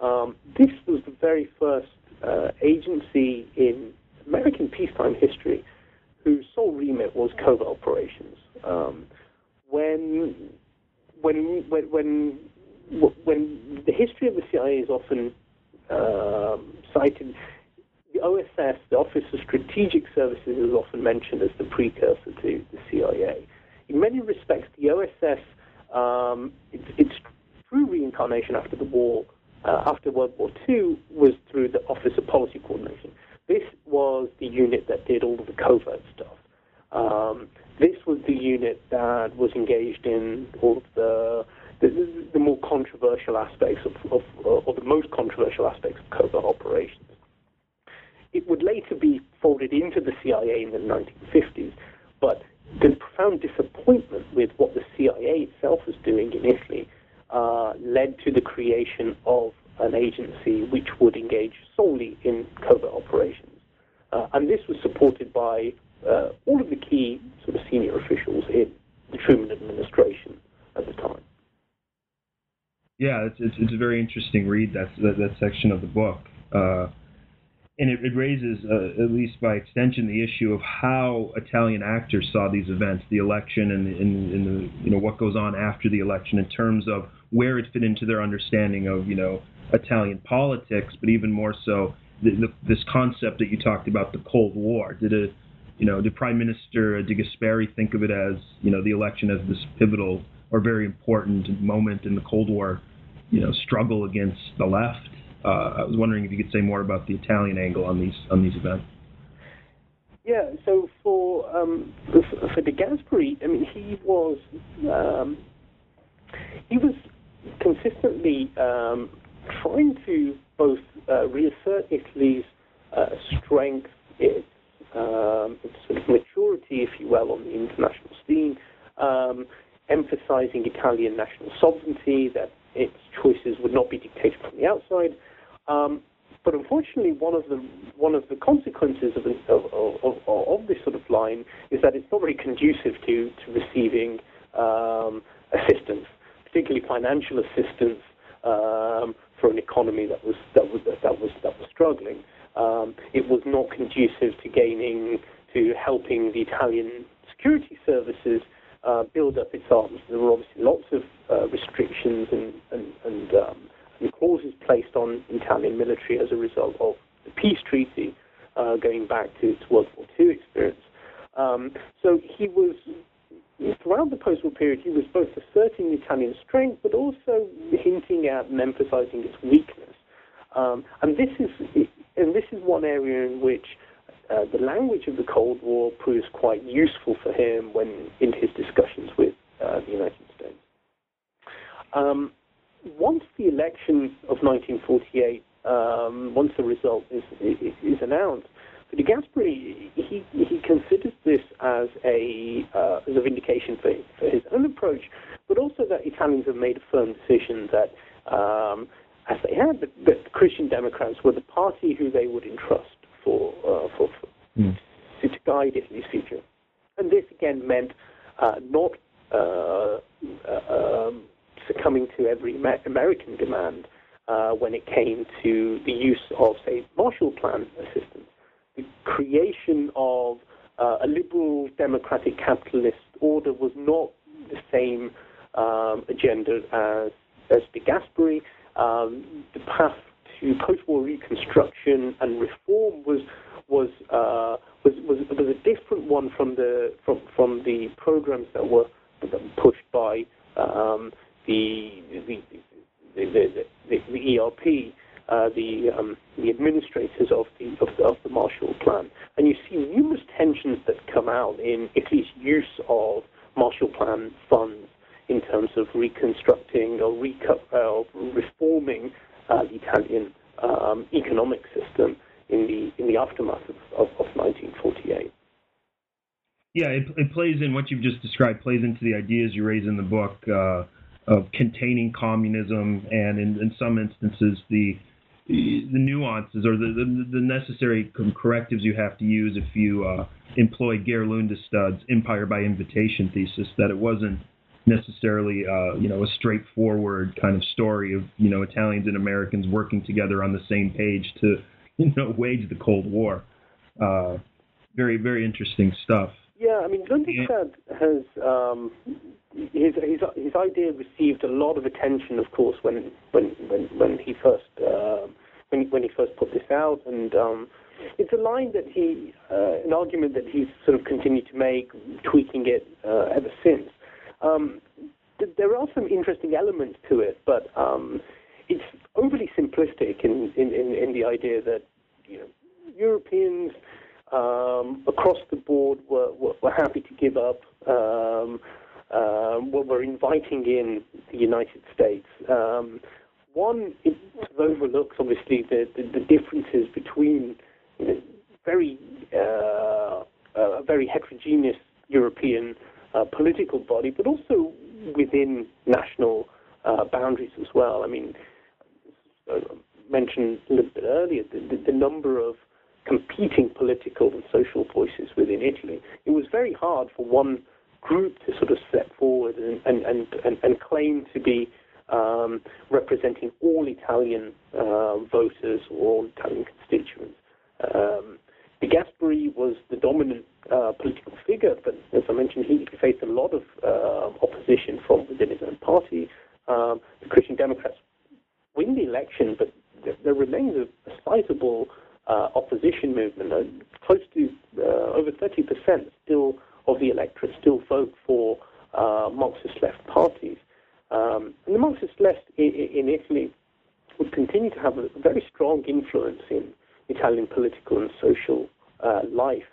Um, this was the very first uh, agency in American peacetime history whose sole remit was covert operations. Um, when, when, when, when, when the history of the CIA is often um, cited the OSS, the Office of Strategic Services, is often mentioned as the precursor to the CIA. In many respects, the OSS, um, its, its, true reincarnation after the war, uh, after World War II, was through the Office of Policy Coordination. This was the unit that did all the covert stuff. Um, this was the unit that was engaged in all of the the, the, more controversial aspects of, of, or the most controversial aspects of covert operations. It would later be folded into the CIA in the 1950s, but the profound disappointment with what the CIA itself was doing in Italy uh, led to the creation of an agency which would engage solely in covert operations. Uh, and this was supported by uh, all of the key sort of senior officials in the Truman administration at the time. Yeah, it's, it's, it's a very interesting read, that, that, that section of the book. And it, it raises, uh, at least by extension, the issue of how Italian actors saw these events, the election, and, and, and the, you know what goes on after the election in terms of where it fit into their understanding of you know Italian politics, but even more so the, the, this concept that you talked about, the Cold War. Did a you know did Prime Minister De Gasperi think of it as you know the election as this pivotal or very important moment in the Cold War, you know struggle against the left? Uh, I was wondering if you could say more about the Italian angle on these on these events. Yeah, so for um, for De Gasperi, I mean, he was um, he was consistently um, trying to both uh, reassert Italy's uh, strength, its, um, its sort of maturity, if you will, on the international scene, um, emphasizing Italian national sovereignty, that its choices would not be dictated from the outside, um, but unfortunately, one of the one of the consequences of, of, of, of, this sort of line is that it's not very conducive to to receiving um, assistance, particularly financial assistance um, for an economy that was that was that was that was struggling. Um, it was not conducive to gaining to helping the Italian security services uh, build up its arms. There were obviously lots of uh, restrictions and and, and and clauses placed on Italian military as a result of the peace treaty uh, going back to, to, World War II experience. Um, so he was, throughout the post-war period, he was both asserting Italian strength, but also hinting at and emphasizing its weakness. Um, and this is, and this is one area in which uh, the language of the Cold War proves quite useful for him when in his discussions with uh, the United States. Um, once the election of 1948, um, once the result is, is, is announced, for De Gasperi, he, he considers this as a, uh, as a vindication for, for his own approach, but also that Italians have made a firm decision that, um, as they had, that, that, Christian Democrats were the party who they would entrust for, uh, for, for mm. to, to, guide Italy's future. And this again meant uh, not uh, uh, um, succumbing to every American demand uh, when it came to the use of, say, Marshall Plan assistance. The creation of uh, a liberal democratic capitalist order was not the same um, agenda as, as De Gasperi. Um, the path to post-war reconstruction and reform was was, uh, was was was a different one from the from from the programs that were pushed by um, the, the, the, the, the ERP, uh, the, um, the administrators of the, of the, of the Marshall Plan. And you see numerous tensions that come out in Italy's use of Marshall Plan funds in terms of reconstructing or reco- uh, reforming uh, the Italian um, economic system in the in the aftermath of, of, of 1948. Yeah, it, it, plays in what you've just described. Plays into the ideas you raise in the book uh, of containing communism, and in, in some instances the the nuances or the, the, the, necessary correctives you have to use if you uh, employ Geert Lundestad's empire by invitation thesis. That it wasn't necessarily uh, you know a straightforward kind of story of you know Italians and Americans working together on the same page to you know wage the Cold War. Uh, very very interesting stuff. Yeah, I mean, Lundestad has um, his, his his idea received a lot of attention, of course, when when when, when he first uh, when when he first put this out, and um, it's a line that he uh, an argument that he's sort of continued to make, tweaking it uh, ever since. Um, th- there are some interesting elements to it, but um, it's overly simplistic in, in, in, in the idea that you know Europeans um, across the board were, happy to give up. Um, um, were inviting in the United States. Um, one it overlooks obviously the, the, the differences between very uh, a very heterogeneous European uh, political body, but also within national uh, boundaries as well. I mean, I mentioned a little bit earlier the, the, the number of competing political and social voices within Italy. It was very hard for one group to sort of step forward and, and, and, and, and claim to be um, representing all Italian uh, voters or all Italian constituents. Um, De Gasperi was the dominant uh, political figure, but as I mentioned, he faced a lot of uh, opposition from within his own party. Um, the Christian Democrats win the election, but there, there remains a, a sizable uh, opposition movement, uh, close to uh, over 30% still of the electorate still vote for Marxist left parties. Um, and the Marxist left in, in Italy would continue to have a very strong influence in Italian political and social uh, life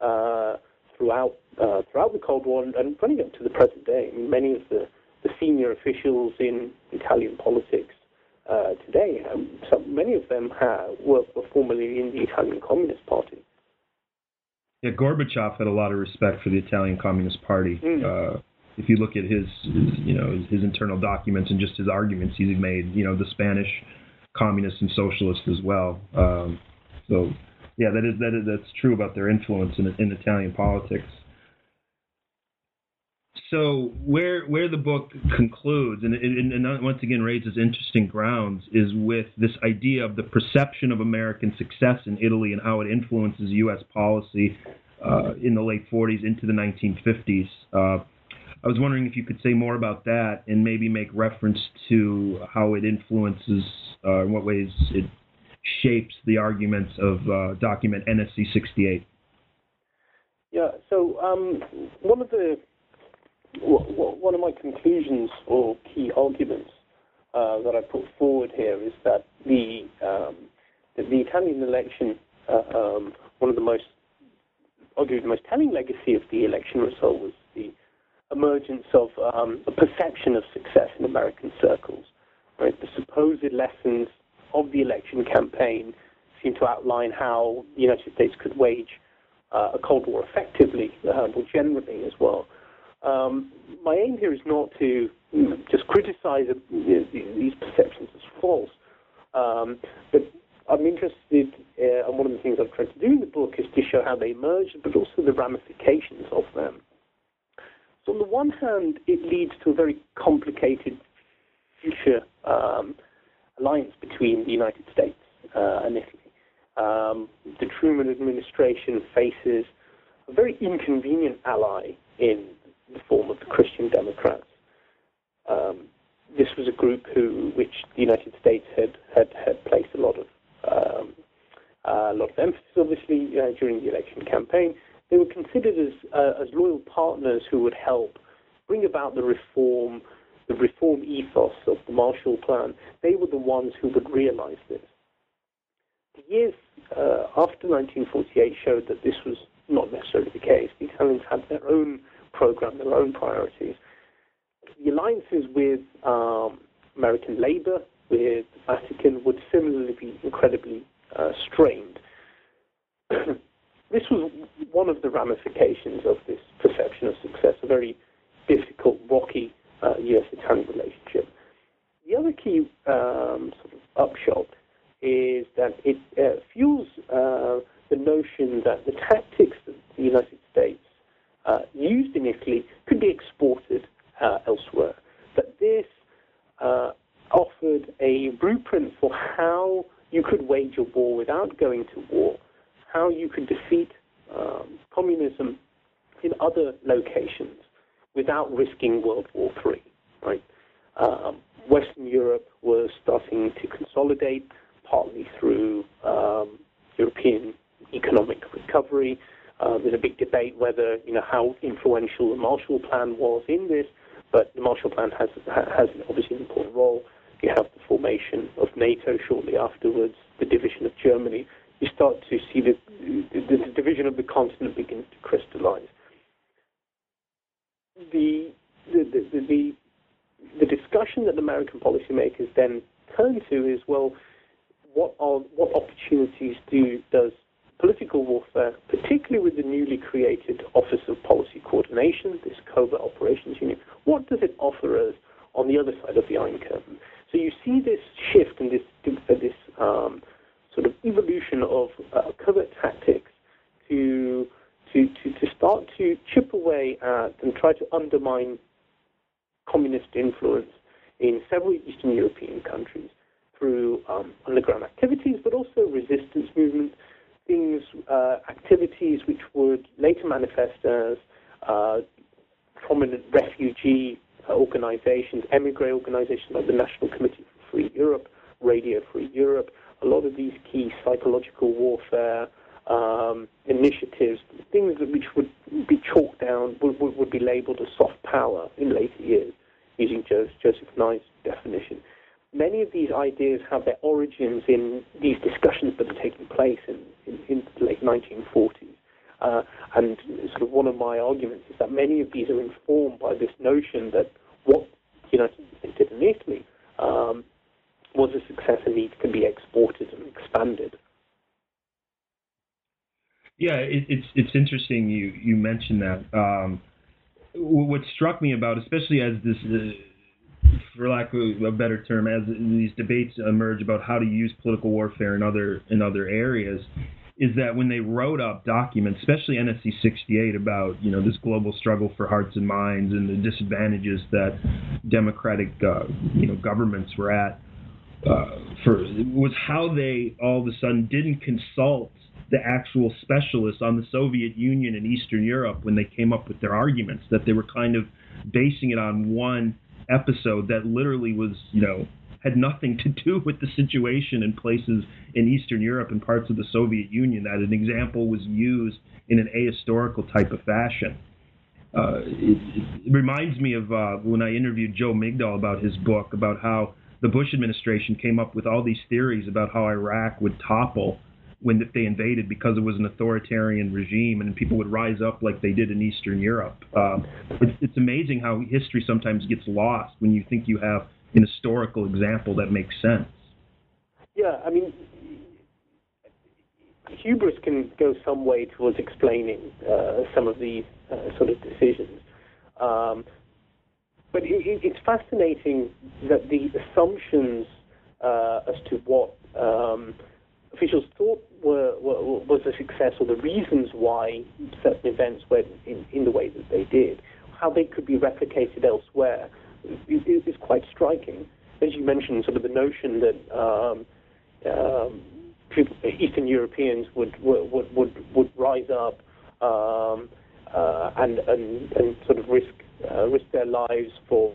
uh, throughout uh, throughout the Cold War and, running up to the present day. Many of the, the senior officials in Italian politics uh, today. Um, so many of them have, were, were formerly in the Italian Communist Party. Yeah, Gorbachev had a lot of respect for the Italian Communist Party. Mm. Uh, if you look at his, his, you know, his, his, internal documents and just his arguments he's made, you know, the Spanish communists and socialists as well. Um, so, yeah, that is that is that's true about their influence in, in Italian politics so where where the book concludes, and, and, and, once again raises interesting grounds, is with this idea of the perception of American success in Italy and how it influences U.S. policy uh, in the late 40s into the 1950s. Uh, I was wondering if you could say more about that and maybe make reference to how it influences, uh, in what ways it shapes the arguments of uh, document NSC 68. Yeah, so um, one of the one of my conclusions or key arguments uh, that I put forward here is that the um, that the Italian election, uh, um, one of the most, arguably the most telling legacy of the election result was the emergence of um, a perception of success in American circles. Right, the supposed lessons of the election campaign seem to outline how the United States could wage uh, a Cold War effectively, uh, generally as well. Um, my aim here is not to just criticize these perceptions as false, um, but I'm interested, uh, and one of the things I've tried to do in the book is to show how they emerged, but also the ramifications of them. So, on the one hand, it leads to a very complicated future um, alliance between the United States uh, and Italy. Um, the Truman administration faces a very inconvenient ally in the form of the Christian Democrats. Um, this was a group who, which the United States had had, had placed a lot of um, a lot of emphasis, obviously, uh, during the election campaign. They were considered as uh, as loyal partners who would help bring about the reform, the reform ethos of the Marshall Plan. They were the ones who would realize this. The years uh, after 1948 showed that this was not necessarily the case. The Italians had their own program, their own priorities. The alliances with um, American labor, with the Vatican, would similarly be incredibly uh, strained. this was one of the ramifications of this perception of success, a very difficult, rocky uh, U.S.-Italian relationship. The other key um, sort of upshot is that it uh, fuels uh, the notion that the tactics that the United States uh, used in Italy could be exported uh, elsewhere. But this uh, offered a blueprint for how you could wage a war without going to war, how you could defeat um, communism in other locations without risking World War III. Right? Um, Western Europe was starting to consolidate, partly through um, European economic recovery. Uh, there's a big debate whether you know how influential the Marshall Plan was in this, but the Marshall Plan has has obviously an important role. You have the formation of NATO shortly afterwards, the division of Germany. You start to see the, the, the division of the continent begins to crystallize. The the, the, the, the discussion that American policymakers then turn to is well, what are what opportunities do does political warfare, particularly with the newly created Office of Policy Coordination, this covert operations unit, what does it offer us on the other side of the Iron Curtain? So you see this shift and this this um, sort of evolution of uh, covert tactics to, to to to start to chip away at and try to undermine communist influence in several Eastern European countries through um, underground activities, but also resistance movements things, uh, activities which would later manifest as uh, prominent refugee organizations, emigre organizations like the National Committee for Free Europe, Radio Free Europe, a lot of these key psychological warfare um, initiatives, things which would be chalked down, would, would, would, be labeled as soft power in later years, using Joseph Nye's definition. Many of these ideas have their origins in these discussions that are taking place in, in, in the late 1940s. Uh, and sort of one of my arguments is that many of these are informed by this notion that what the United States did in Italy um, was a success and needs to be exported and expanded. Yeah, it, it's it's interesting you you mentioned that. Um, what struck me about, especially as this uh, for lack of a better term, as these debates emerge about how to use political warfare in other in other areas, is that when they wrote up documents, especially NSC 68, about you know this global struggle for hearts and minds and the disadvantages that democratic uh, you know governments were at, uh, for was how they all of a sudden didn't consult the actual specialists on the Soviet Union and Eastern Europe when they came up with their arguments. That they were kind of basing it on one episode that literally was, you know, had nothing to do with the situation in places in Eastern Europe and parts of the Soviet Union. That an example was used in an ahistorical type of fashion. Uh, it, it, reminds me of uh, when I interviewed Joe Migdal about his book about how the Bush administration came up with all these theories about how Iraq would topple when they invaded because it was an authoritarian regime and people would rise up like they did in Eastern Europe. Um, it's, it's amazing how history sometimes gets lost when you think you have an historical example that makes sense. Yeah, I mean, hubris can go some way towards explaining uh, some of these uh, sort of decisions. Um, but it, it's fascinating that the assumptions uh, as to what um, officials thought were, were, was a success or the reasons why certain events went in, in the way that they did, how they could be replicated elsewhere, is, is quite striking. As you mentioned, sort of the notion that um, um, Eastern Europeans would would would would rise up um, uh, and, and and sort of risk uh, risk their lives for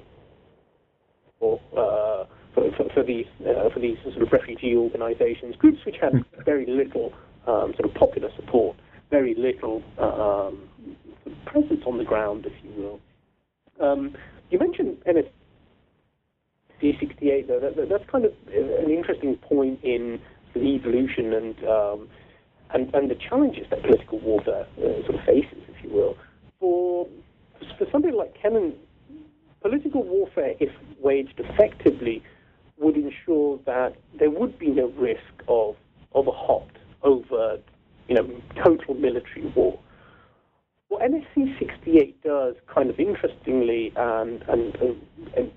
for, uh, for, for, for, these uh, for these sort of refugee organisations, groups which had very little um, sort of popular support, very little um, presence on the ground, if you will. Um, you mentioned NSC 68, though. That, that's kind of an interesting point in the evolution and um, and, and the challenges that political warfare uh, sort of faces, if you will. For for somebody like Kennan, political warfare, if waged effectively, would ensure that there would be no risk of of a hot, overt, you know, total military war. What NSC 68 does, kind of interestingly, and, and, and,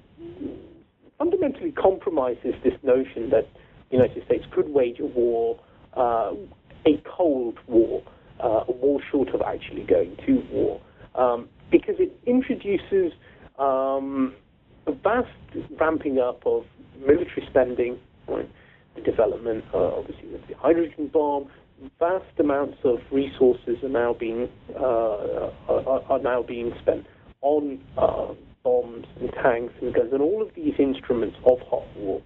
fundamentally compromises this notion that the United States could wage a war, uh, a cold war, uh, a war short of actually going to war, um, because it introduces um, a vast ramping up of military spending, right? the development, uh, obviously, of the hydrogen bomb. Vast amounts of resources are now being uh, are, are, now being spent on uh, bombs and tanks and guns and all of these instruments of hot war.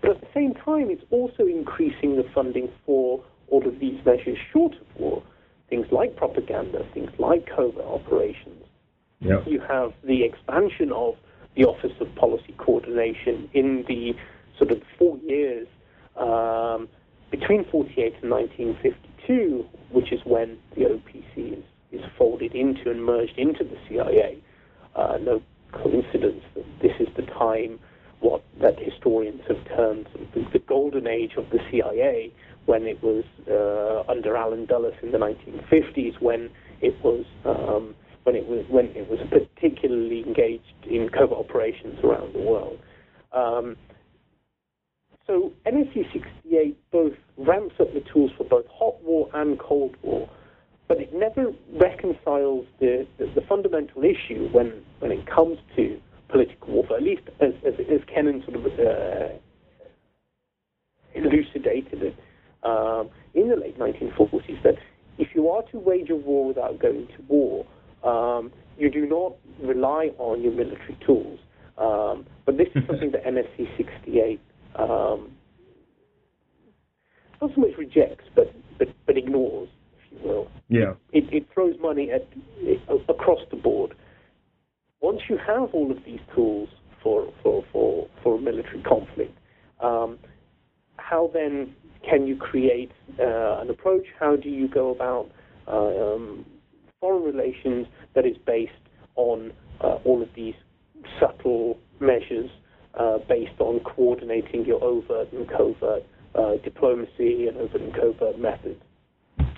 But at the same time, it's also increasing the funding for all of these measures short of war, things like propaganda, things like covert operations. Yep. You have the expansion of the Office of Policy Coordination in the sort of four years um, between 48 and 1952, which is when the OPC is, is folded into and merged into the CIA. Uh, no coincidence that this is the time what that historians have termed the, the golden age of the CIA, when it was uh, under Allen Dulles in the 1950s, when it was um, when it was when it was particularly engaged in covert operations around the world. Um, so NSC 68 both ramps up the tools for both hot war and cold war, but it never reconciles the, the, the fundamental issue when, when it comes to political warfare, at least as, as, as Kennan sort of uh, elucidated it um, in the late 1940s, that if you are to wage a war without going to war, um, you do not rely on your military tools. Um, but this is something that NSC 68 um, not so much rejects, but, but, but ignores, if you will. Yeah. It, it throws money at, it, across the board once you have all of these tools for, for, for, for a military conflict, um, how then can you create uh, an approach? How do you go about uh, um, foreign relations that is based on uh, all of these subtle measures uh, based on coordinating your overt and covert uh, diplomacy and overt and covert methods?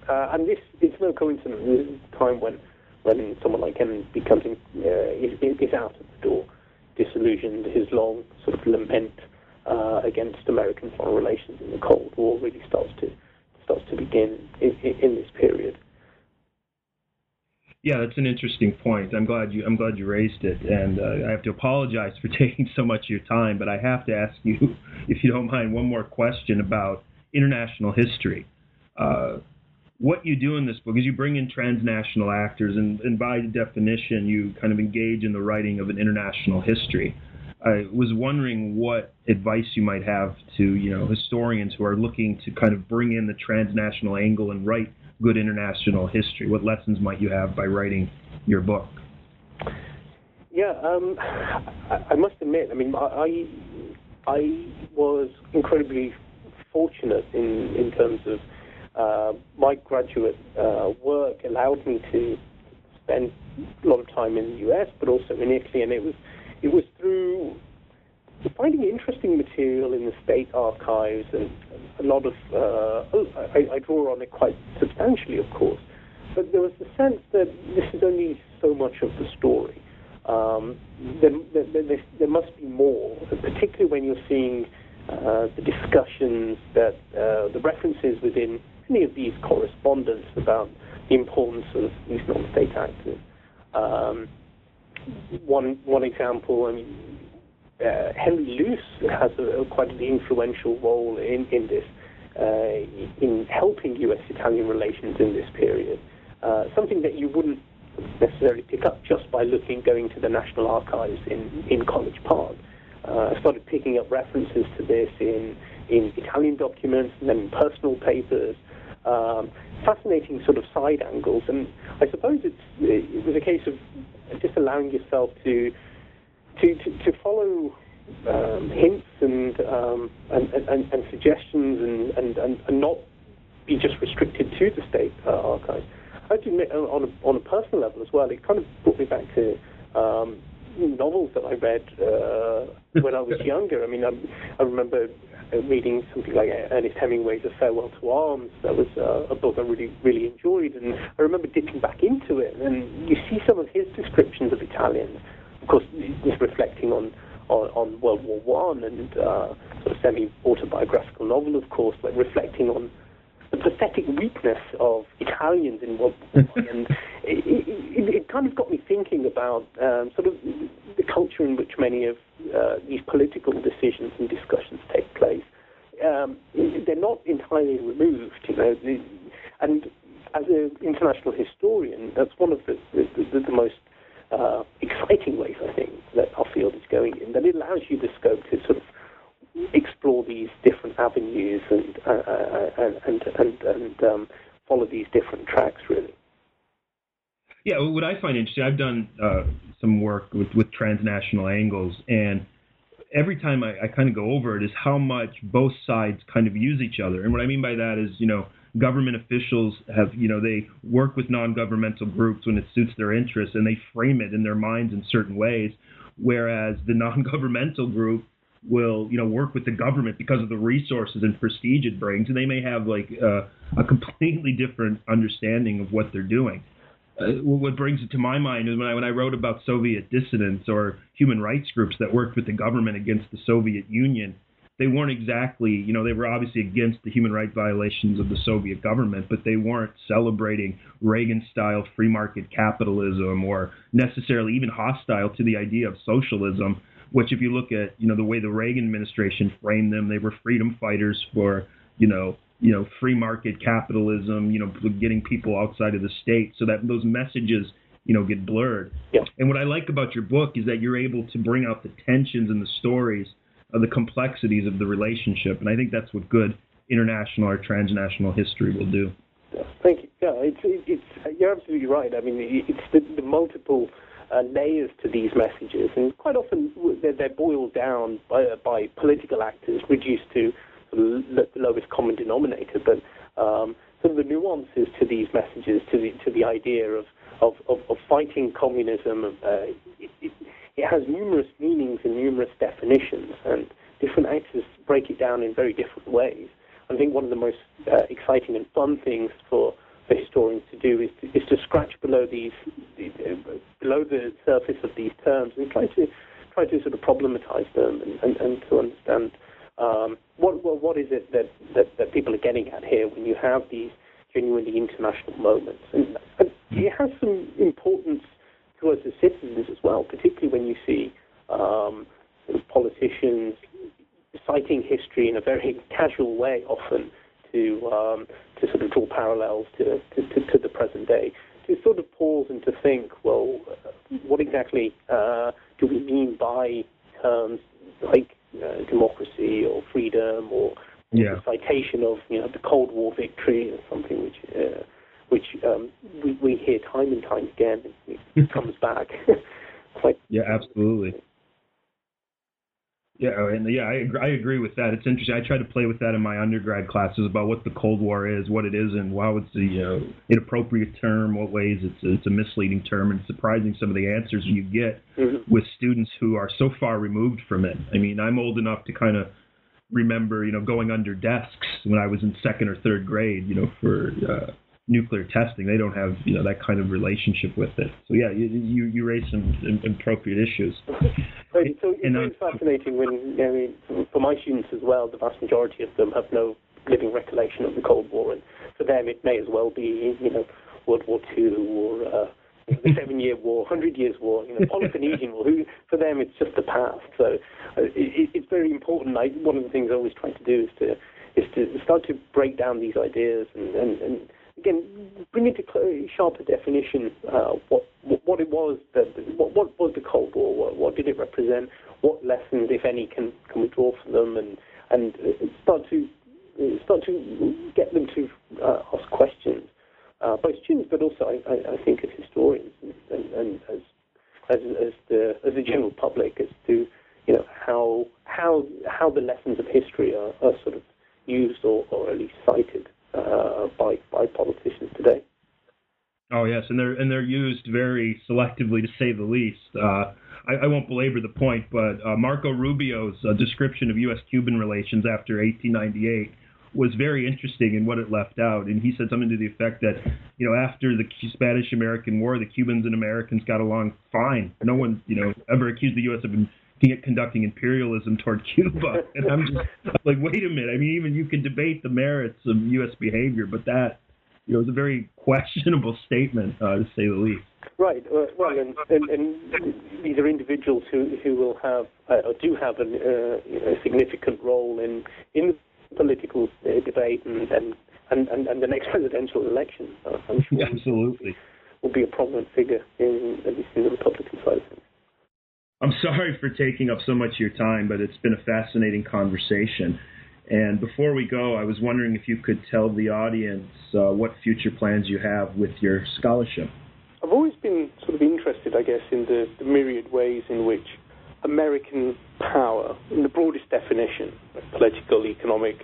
Uh, and this it's no coincidence. This is a time when when someone like him becomes uh, is, is out of the door, disillusioned, his long sort of lament uh, against American foreign relations in the Cold War really starts to starts to begin in, in, in this period. Yeah, that's an interesting point. I'm glad you I'm glad you raised it, and uh, I have to apologize for taking so much of your time, but I have to ask you, if you don't mind, one more question about international history. Uh, what you do in this book is you bring in transnational actors, and, and by definition, you kind of engage in the writing of an international history. I was wondering what advice you might have to you know historians who are looking to kind of bring in the transnational angle and write good international history. What lessons might you have by writing your book? Yeah, um, I, must admit, I mean, I I was incredibly fortunate in in terms of uh, my graduate uh, work allowed me to spend a lot of time in the US, but also in Italy, and it was it was through finding interesting material in the state archives and a lot of, uh, oh, I, I, draw on it quite substantially, of course, but there was the sense that this is only so much of the story. Um, there, there, there, must be more, particularly when you're seeing uh, the discussions that uh, the references within any of these correspondence about the importance of these non-state actors. Um, one one example, I mean, uh, Henry Luce has a, a, quite an influential role in in this, uh, in helping U.S.-Italian relations in this period. Uh, something that you wouldn't necessarily pick up just by looking, going to the National Archives in in College Park. Uh, I started picking up references to this in in Italian documents and then in personal papers. Um, fascinating sort of side angles, and I suppose it's it was a case of just allowing yourself to to to, to follow um, hints and, um, and, and, and suggestions and, and, and, not be just restricted to the state uh, archives. I have to admit, on a, on a personal level as well, it kind of brought me back to um, novels that I read uh, when I was younger. I mean, I, I remember reading something like Ernest Hemingway's A Farewell to Arms. That was uh, a book I really, really enjoyed, and I remember dipping back into it. And you see some of his descriptions of Italians. Of course, he's reflecting on on, on World War One and uh, sort of semi-autobiographical novel, of course, like reflecting on the pathetic weakness of Italians in World War One, and it, it, it, kind of got me thinking about um, sort of the culture in which many of uh, these political decisions and discussions take place. Um, they're not entirely removed, you know, the, and as an international historian, that's one of the, the, the, the most uh, exciting ways, I think, that our field is going in, that it allows you the scope to sort of explore these different avenues and, uh, uh and, and, and, and um, follow these different tracks, really. Yeah, what I find interesting, I've done uh, some work with, with transnational angles, and every time I, I kind of go over it is how much both sides kind of use each other. And what I mean by that is, you know, government officials have, you know, they work with non-governmental groups when it suits their interests, and they frame it in their minds in certain ways, whereas the non-governmental group will, you know, work with the government because of the resources and prestige it brings, and they may have like uh, a completely different understanding of what they're doing uh, what brings it to my mind is when I when I wrote about Soviet dissidents or human rights groups that worked with the government against the Soviet Union. They weren't exactly, you know, they were obviously against the human rights violations of the Soviet government, but they weren't celebrating Reagan-style free market capitalism or necessarily even hostile to the idea of socialism. Which, if you look at, you know, the way the Reagan administration framed them, they were freedom fighters for, you know, you know, free market capitalism, you know, getting people outside of the state so that those messages, you know, get blurred. Yeah. And what I like about your book is that you're able to bring out the tensions and the stories of the complexities of the relationship. And I think that's what good international or transnational history will do. Thank you. Yeah, it's, it's, you're absolutely right. I mean, it's the, the multiple uh, layers to these messages, and quite often they're, they're boiled down by, by political actors, reduced to the lowest common denominator, but um, some of the nuances to these messages, to the to the idea of of, of, of fighting communism, uh, it, it, it, has numerous meanings and numerous definitions, and different actors break it down in very different ways. I think one of the most uh, exciting and fun things for for historians to do is to, is to scratch below these uh, below the surface of these terms and try to try to sort of problematize them and, and, and to understand um, what, what, what is it that, that, that people are getting at here when you have these genuinely international moments? And, and it has some importance to us as citizens as well, particularly when you see um, politicians citing history in a very casual way often to um, to sort of draw parallels to, to, to, to, the present day. To sort of pause and to think, well, what exactly uh, do we mean by terms like uh, democracy or freedom or yeah. the citation of you know the Cold War victory or something which uh, which um, we, we hear time and time again. It comes back. Quite yeah, absolutely. Yeah, oh, and yeah, I agree, I agree with that. It's interesting. I try to play with that in my undergrad classes about what the Cold War is, what it isn't, how it's a you know, inappropriate term, what ways it's a, it's a misleading term, and it's surprising some of the answers you get mm-hmm. with students who are so far removed from it. I mean, I'm old enough to kind of remember, you know, going under desks when I was in second or third grade, you know, for uh, nuclear testing. They don't have you know that kind of relationship with it. So yeah, you you, you raise some appropriate issues. so, so it's and, uh, fascinating when I mean for my students as well, the vast majority of them have no living recollection of the Cold War, and for them it may as well be you know World War Two or uh, the Seven Year War, Hundred Years War, you know, Peloponnesian War. Who for them it's just the past. So uh, it, it's very important. I, one of the things I always try to do is to is to start to break down these ideas and, and, and again, bring into sharper definition uh, what, what it was that what, what was the Cold War, what, what did it represent, what lessons, if any, can can we draw from them, and and start to start to get them to uh, ask questions, uh, both students, but also I, I, I, think as historians and, and as, as as the as the general public as to you know how how how the lessons of history are, are sort of used or, or at least cited uh, by by politicians today. Oh yes, and they're and they're used very selectively, to say the least. Uh, I, I, won't belabor the point, but uh, Marco Rubio's uh, description of U.S.-Cuban relations after 1898 was very interesting in what it left out. And he said something to the effect that, you know, after the Spanish-American War, the Cubans and Americans got along fine. No one, you know, ever accused the U.S. of conducting imperialism toward Cuba. And I'm just like, wait a minute. I mean, even you can debate the merits of U.S. behavior, but that, you know, is a very questionable statement, uh, to say the least. Right. Uh, well, and, and, and, these are individuals who who will have uh, or do have an, uh, you know, a significant role in in the political uh, debate and, and and, and, the next presidential election. Uh, sure Absolutely. Will be a prominent figure in at least in the Republican side of things. I'm sorry for taking up so much of your time, but it's been a fascinating conversation. And before we go, I was wondering if you could tell the audience uh, what future plans you have with your scholarship. I've always been sort of interested, I guess, in the, the myriad ways in which American power, in the broadest definition, political, economic,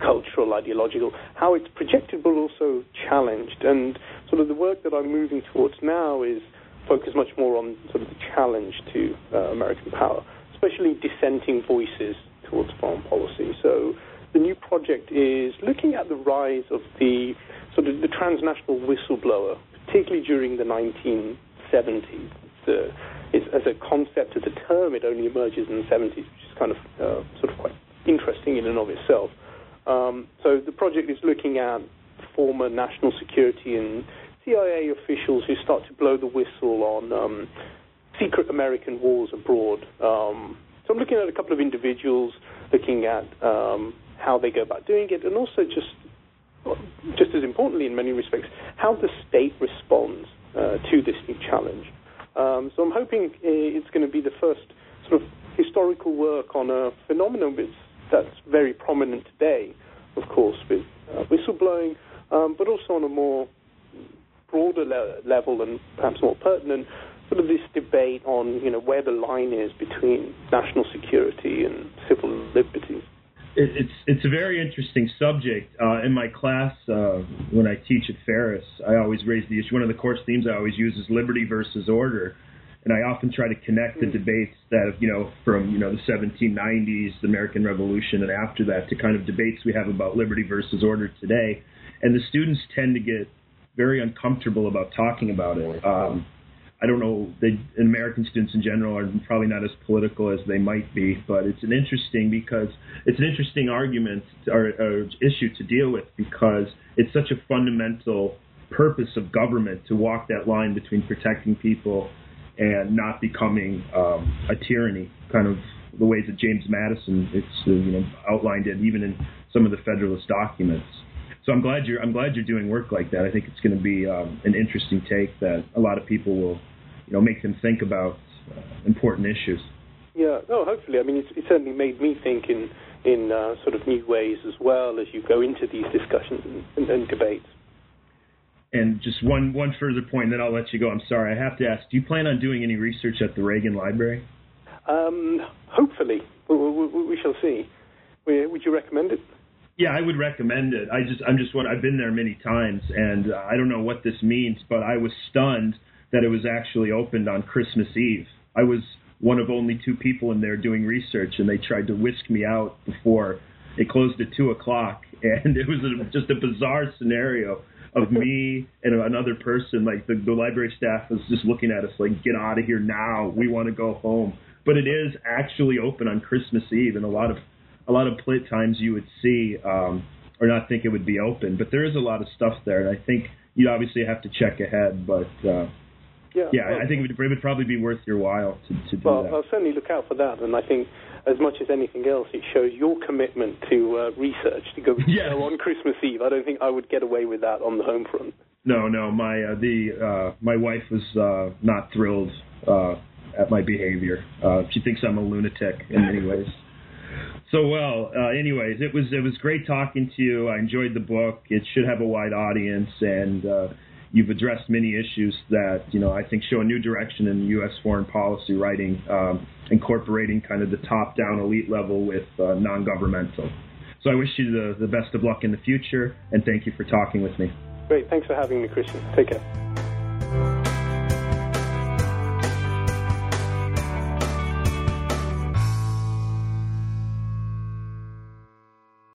cultural, ideological, how it's projected but also challenged. And sort of the work that I'm moving towards now is focus much more on sort of the challenge to uh, American power, especially dissenting voices towards foreign policy. So the new project is looking at the rise of the sort of the transnational whistleblower, particularly during the 1970s. The, as a concept, as a term, it only emerges in the 70s, which is kind of uh, sort of quite interesting in and of itself. Um, so the project is looking at former national security and CIA officials who start to blow the whistle on um, secret American wars abroad. Um, so I'm looking at a couple of individuals, looking at um, how they go about doing it, and also just just as importantly, in many respects, how the state responds uh, to this new challenge. Um, so I'm hoping it's going to be the first sort of historical work on a phenomenon that's very prominent today, of course, with uh, whistleblowing, um, but also on a more broader le- level and perhaps more pertinent, sort of this debate on you know where the line is between national security and civil liberties. It's it's a very interesting subject. Uh, in my class, uh, when I teach at Ferris, I always raise the issue. One of the course themes I always use is liberty versus order, and I often try to connect the mm. debates that you know from you know the 1790s, the American Revolution, and after that to kind of debates we have about liberty versus order today. And the students tend to get very uncomfortable about talking about it. Um, I don't know, they, American students in general are probably not as political as they might be, but it's an interesting because it's an interesting argument or, or issue to deal with because it's such a fundamental purpose of government to walk that line between protecting people and not becoming um, a tyranny, kind of the ways that James Madison it's you know outlined it even in some of the Federalist documents. So I'm glad you're I'm glad you're doing work like that. I think it's going to be um, an interesting take that a lot of people will, you know, make them think about uh, important issues. Yeah, no, hopefully. I mean, it's, it certainly made me think in in uh, sort of new ways as well as you go into these discussions and, and, and debates. And just one one further point, then I'll let you go. I'm sorry, I have to ask: Do you plan on doing any research at the Reagan Library? Um, hopefully, we, we, we shall see. Would you recommend it? Yeah, I would recommend it. I just, I'm just what I've been there many times, and uh, I don't know what this means, but I was stunned that it was actually opened on Christmas Eve. I was one of only two people in there doing research, and they tried to whisk me out before it closed at two o'clock, and it was a, just a bizarre scenario of me and another person. Like the, the library staff was just looking at us like, "Get out of here now! We want to go home." But it is actually open on Christmas Eve, and a lot of a lot of play times you would see um, or not think it would be open. But there is a lot of stuff there, and I think you obviously have to check ahead. But uh, yeah, yeah well, I think it would, it would, probably be worth your while to, to do well, that. I'll certainly look out for that, and I think as much as anything else, it shows your commitment to uh, research to go yes. on Christmas Eve. I don't think I would get away with that on the home front. No, no, my uh, the uh, my wife was uh, not thrilled uh, at my behavior. Uh, she thinks I'm a lunatic in many ways. So well, uh, anyways, it was it was great talking to you. I enjoyed the book. It should have a wide audience, and uh, you've addressed many issues that you know I think show a new direction in U.S. foreign policy writing, um, incorporating kind of the top-down elite level with uh, non-governmental. So I wish you the, the best of luck in the future, and thank you for talking with me. Great, thanks for having me, Christian. Take care.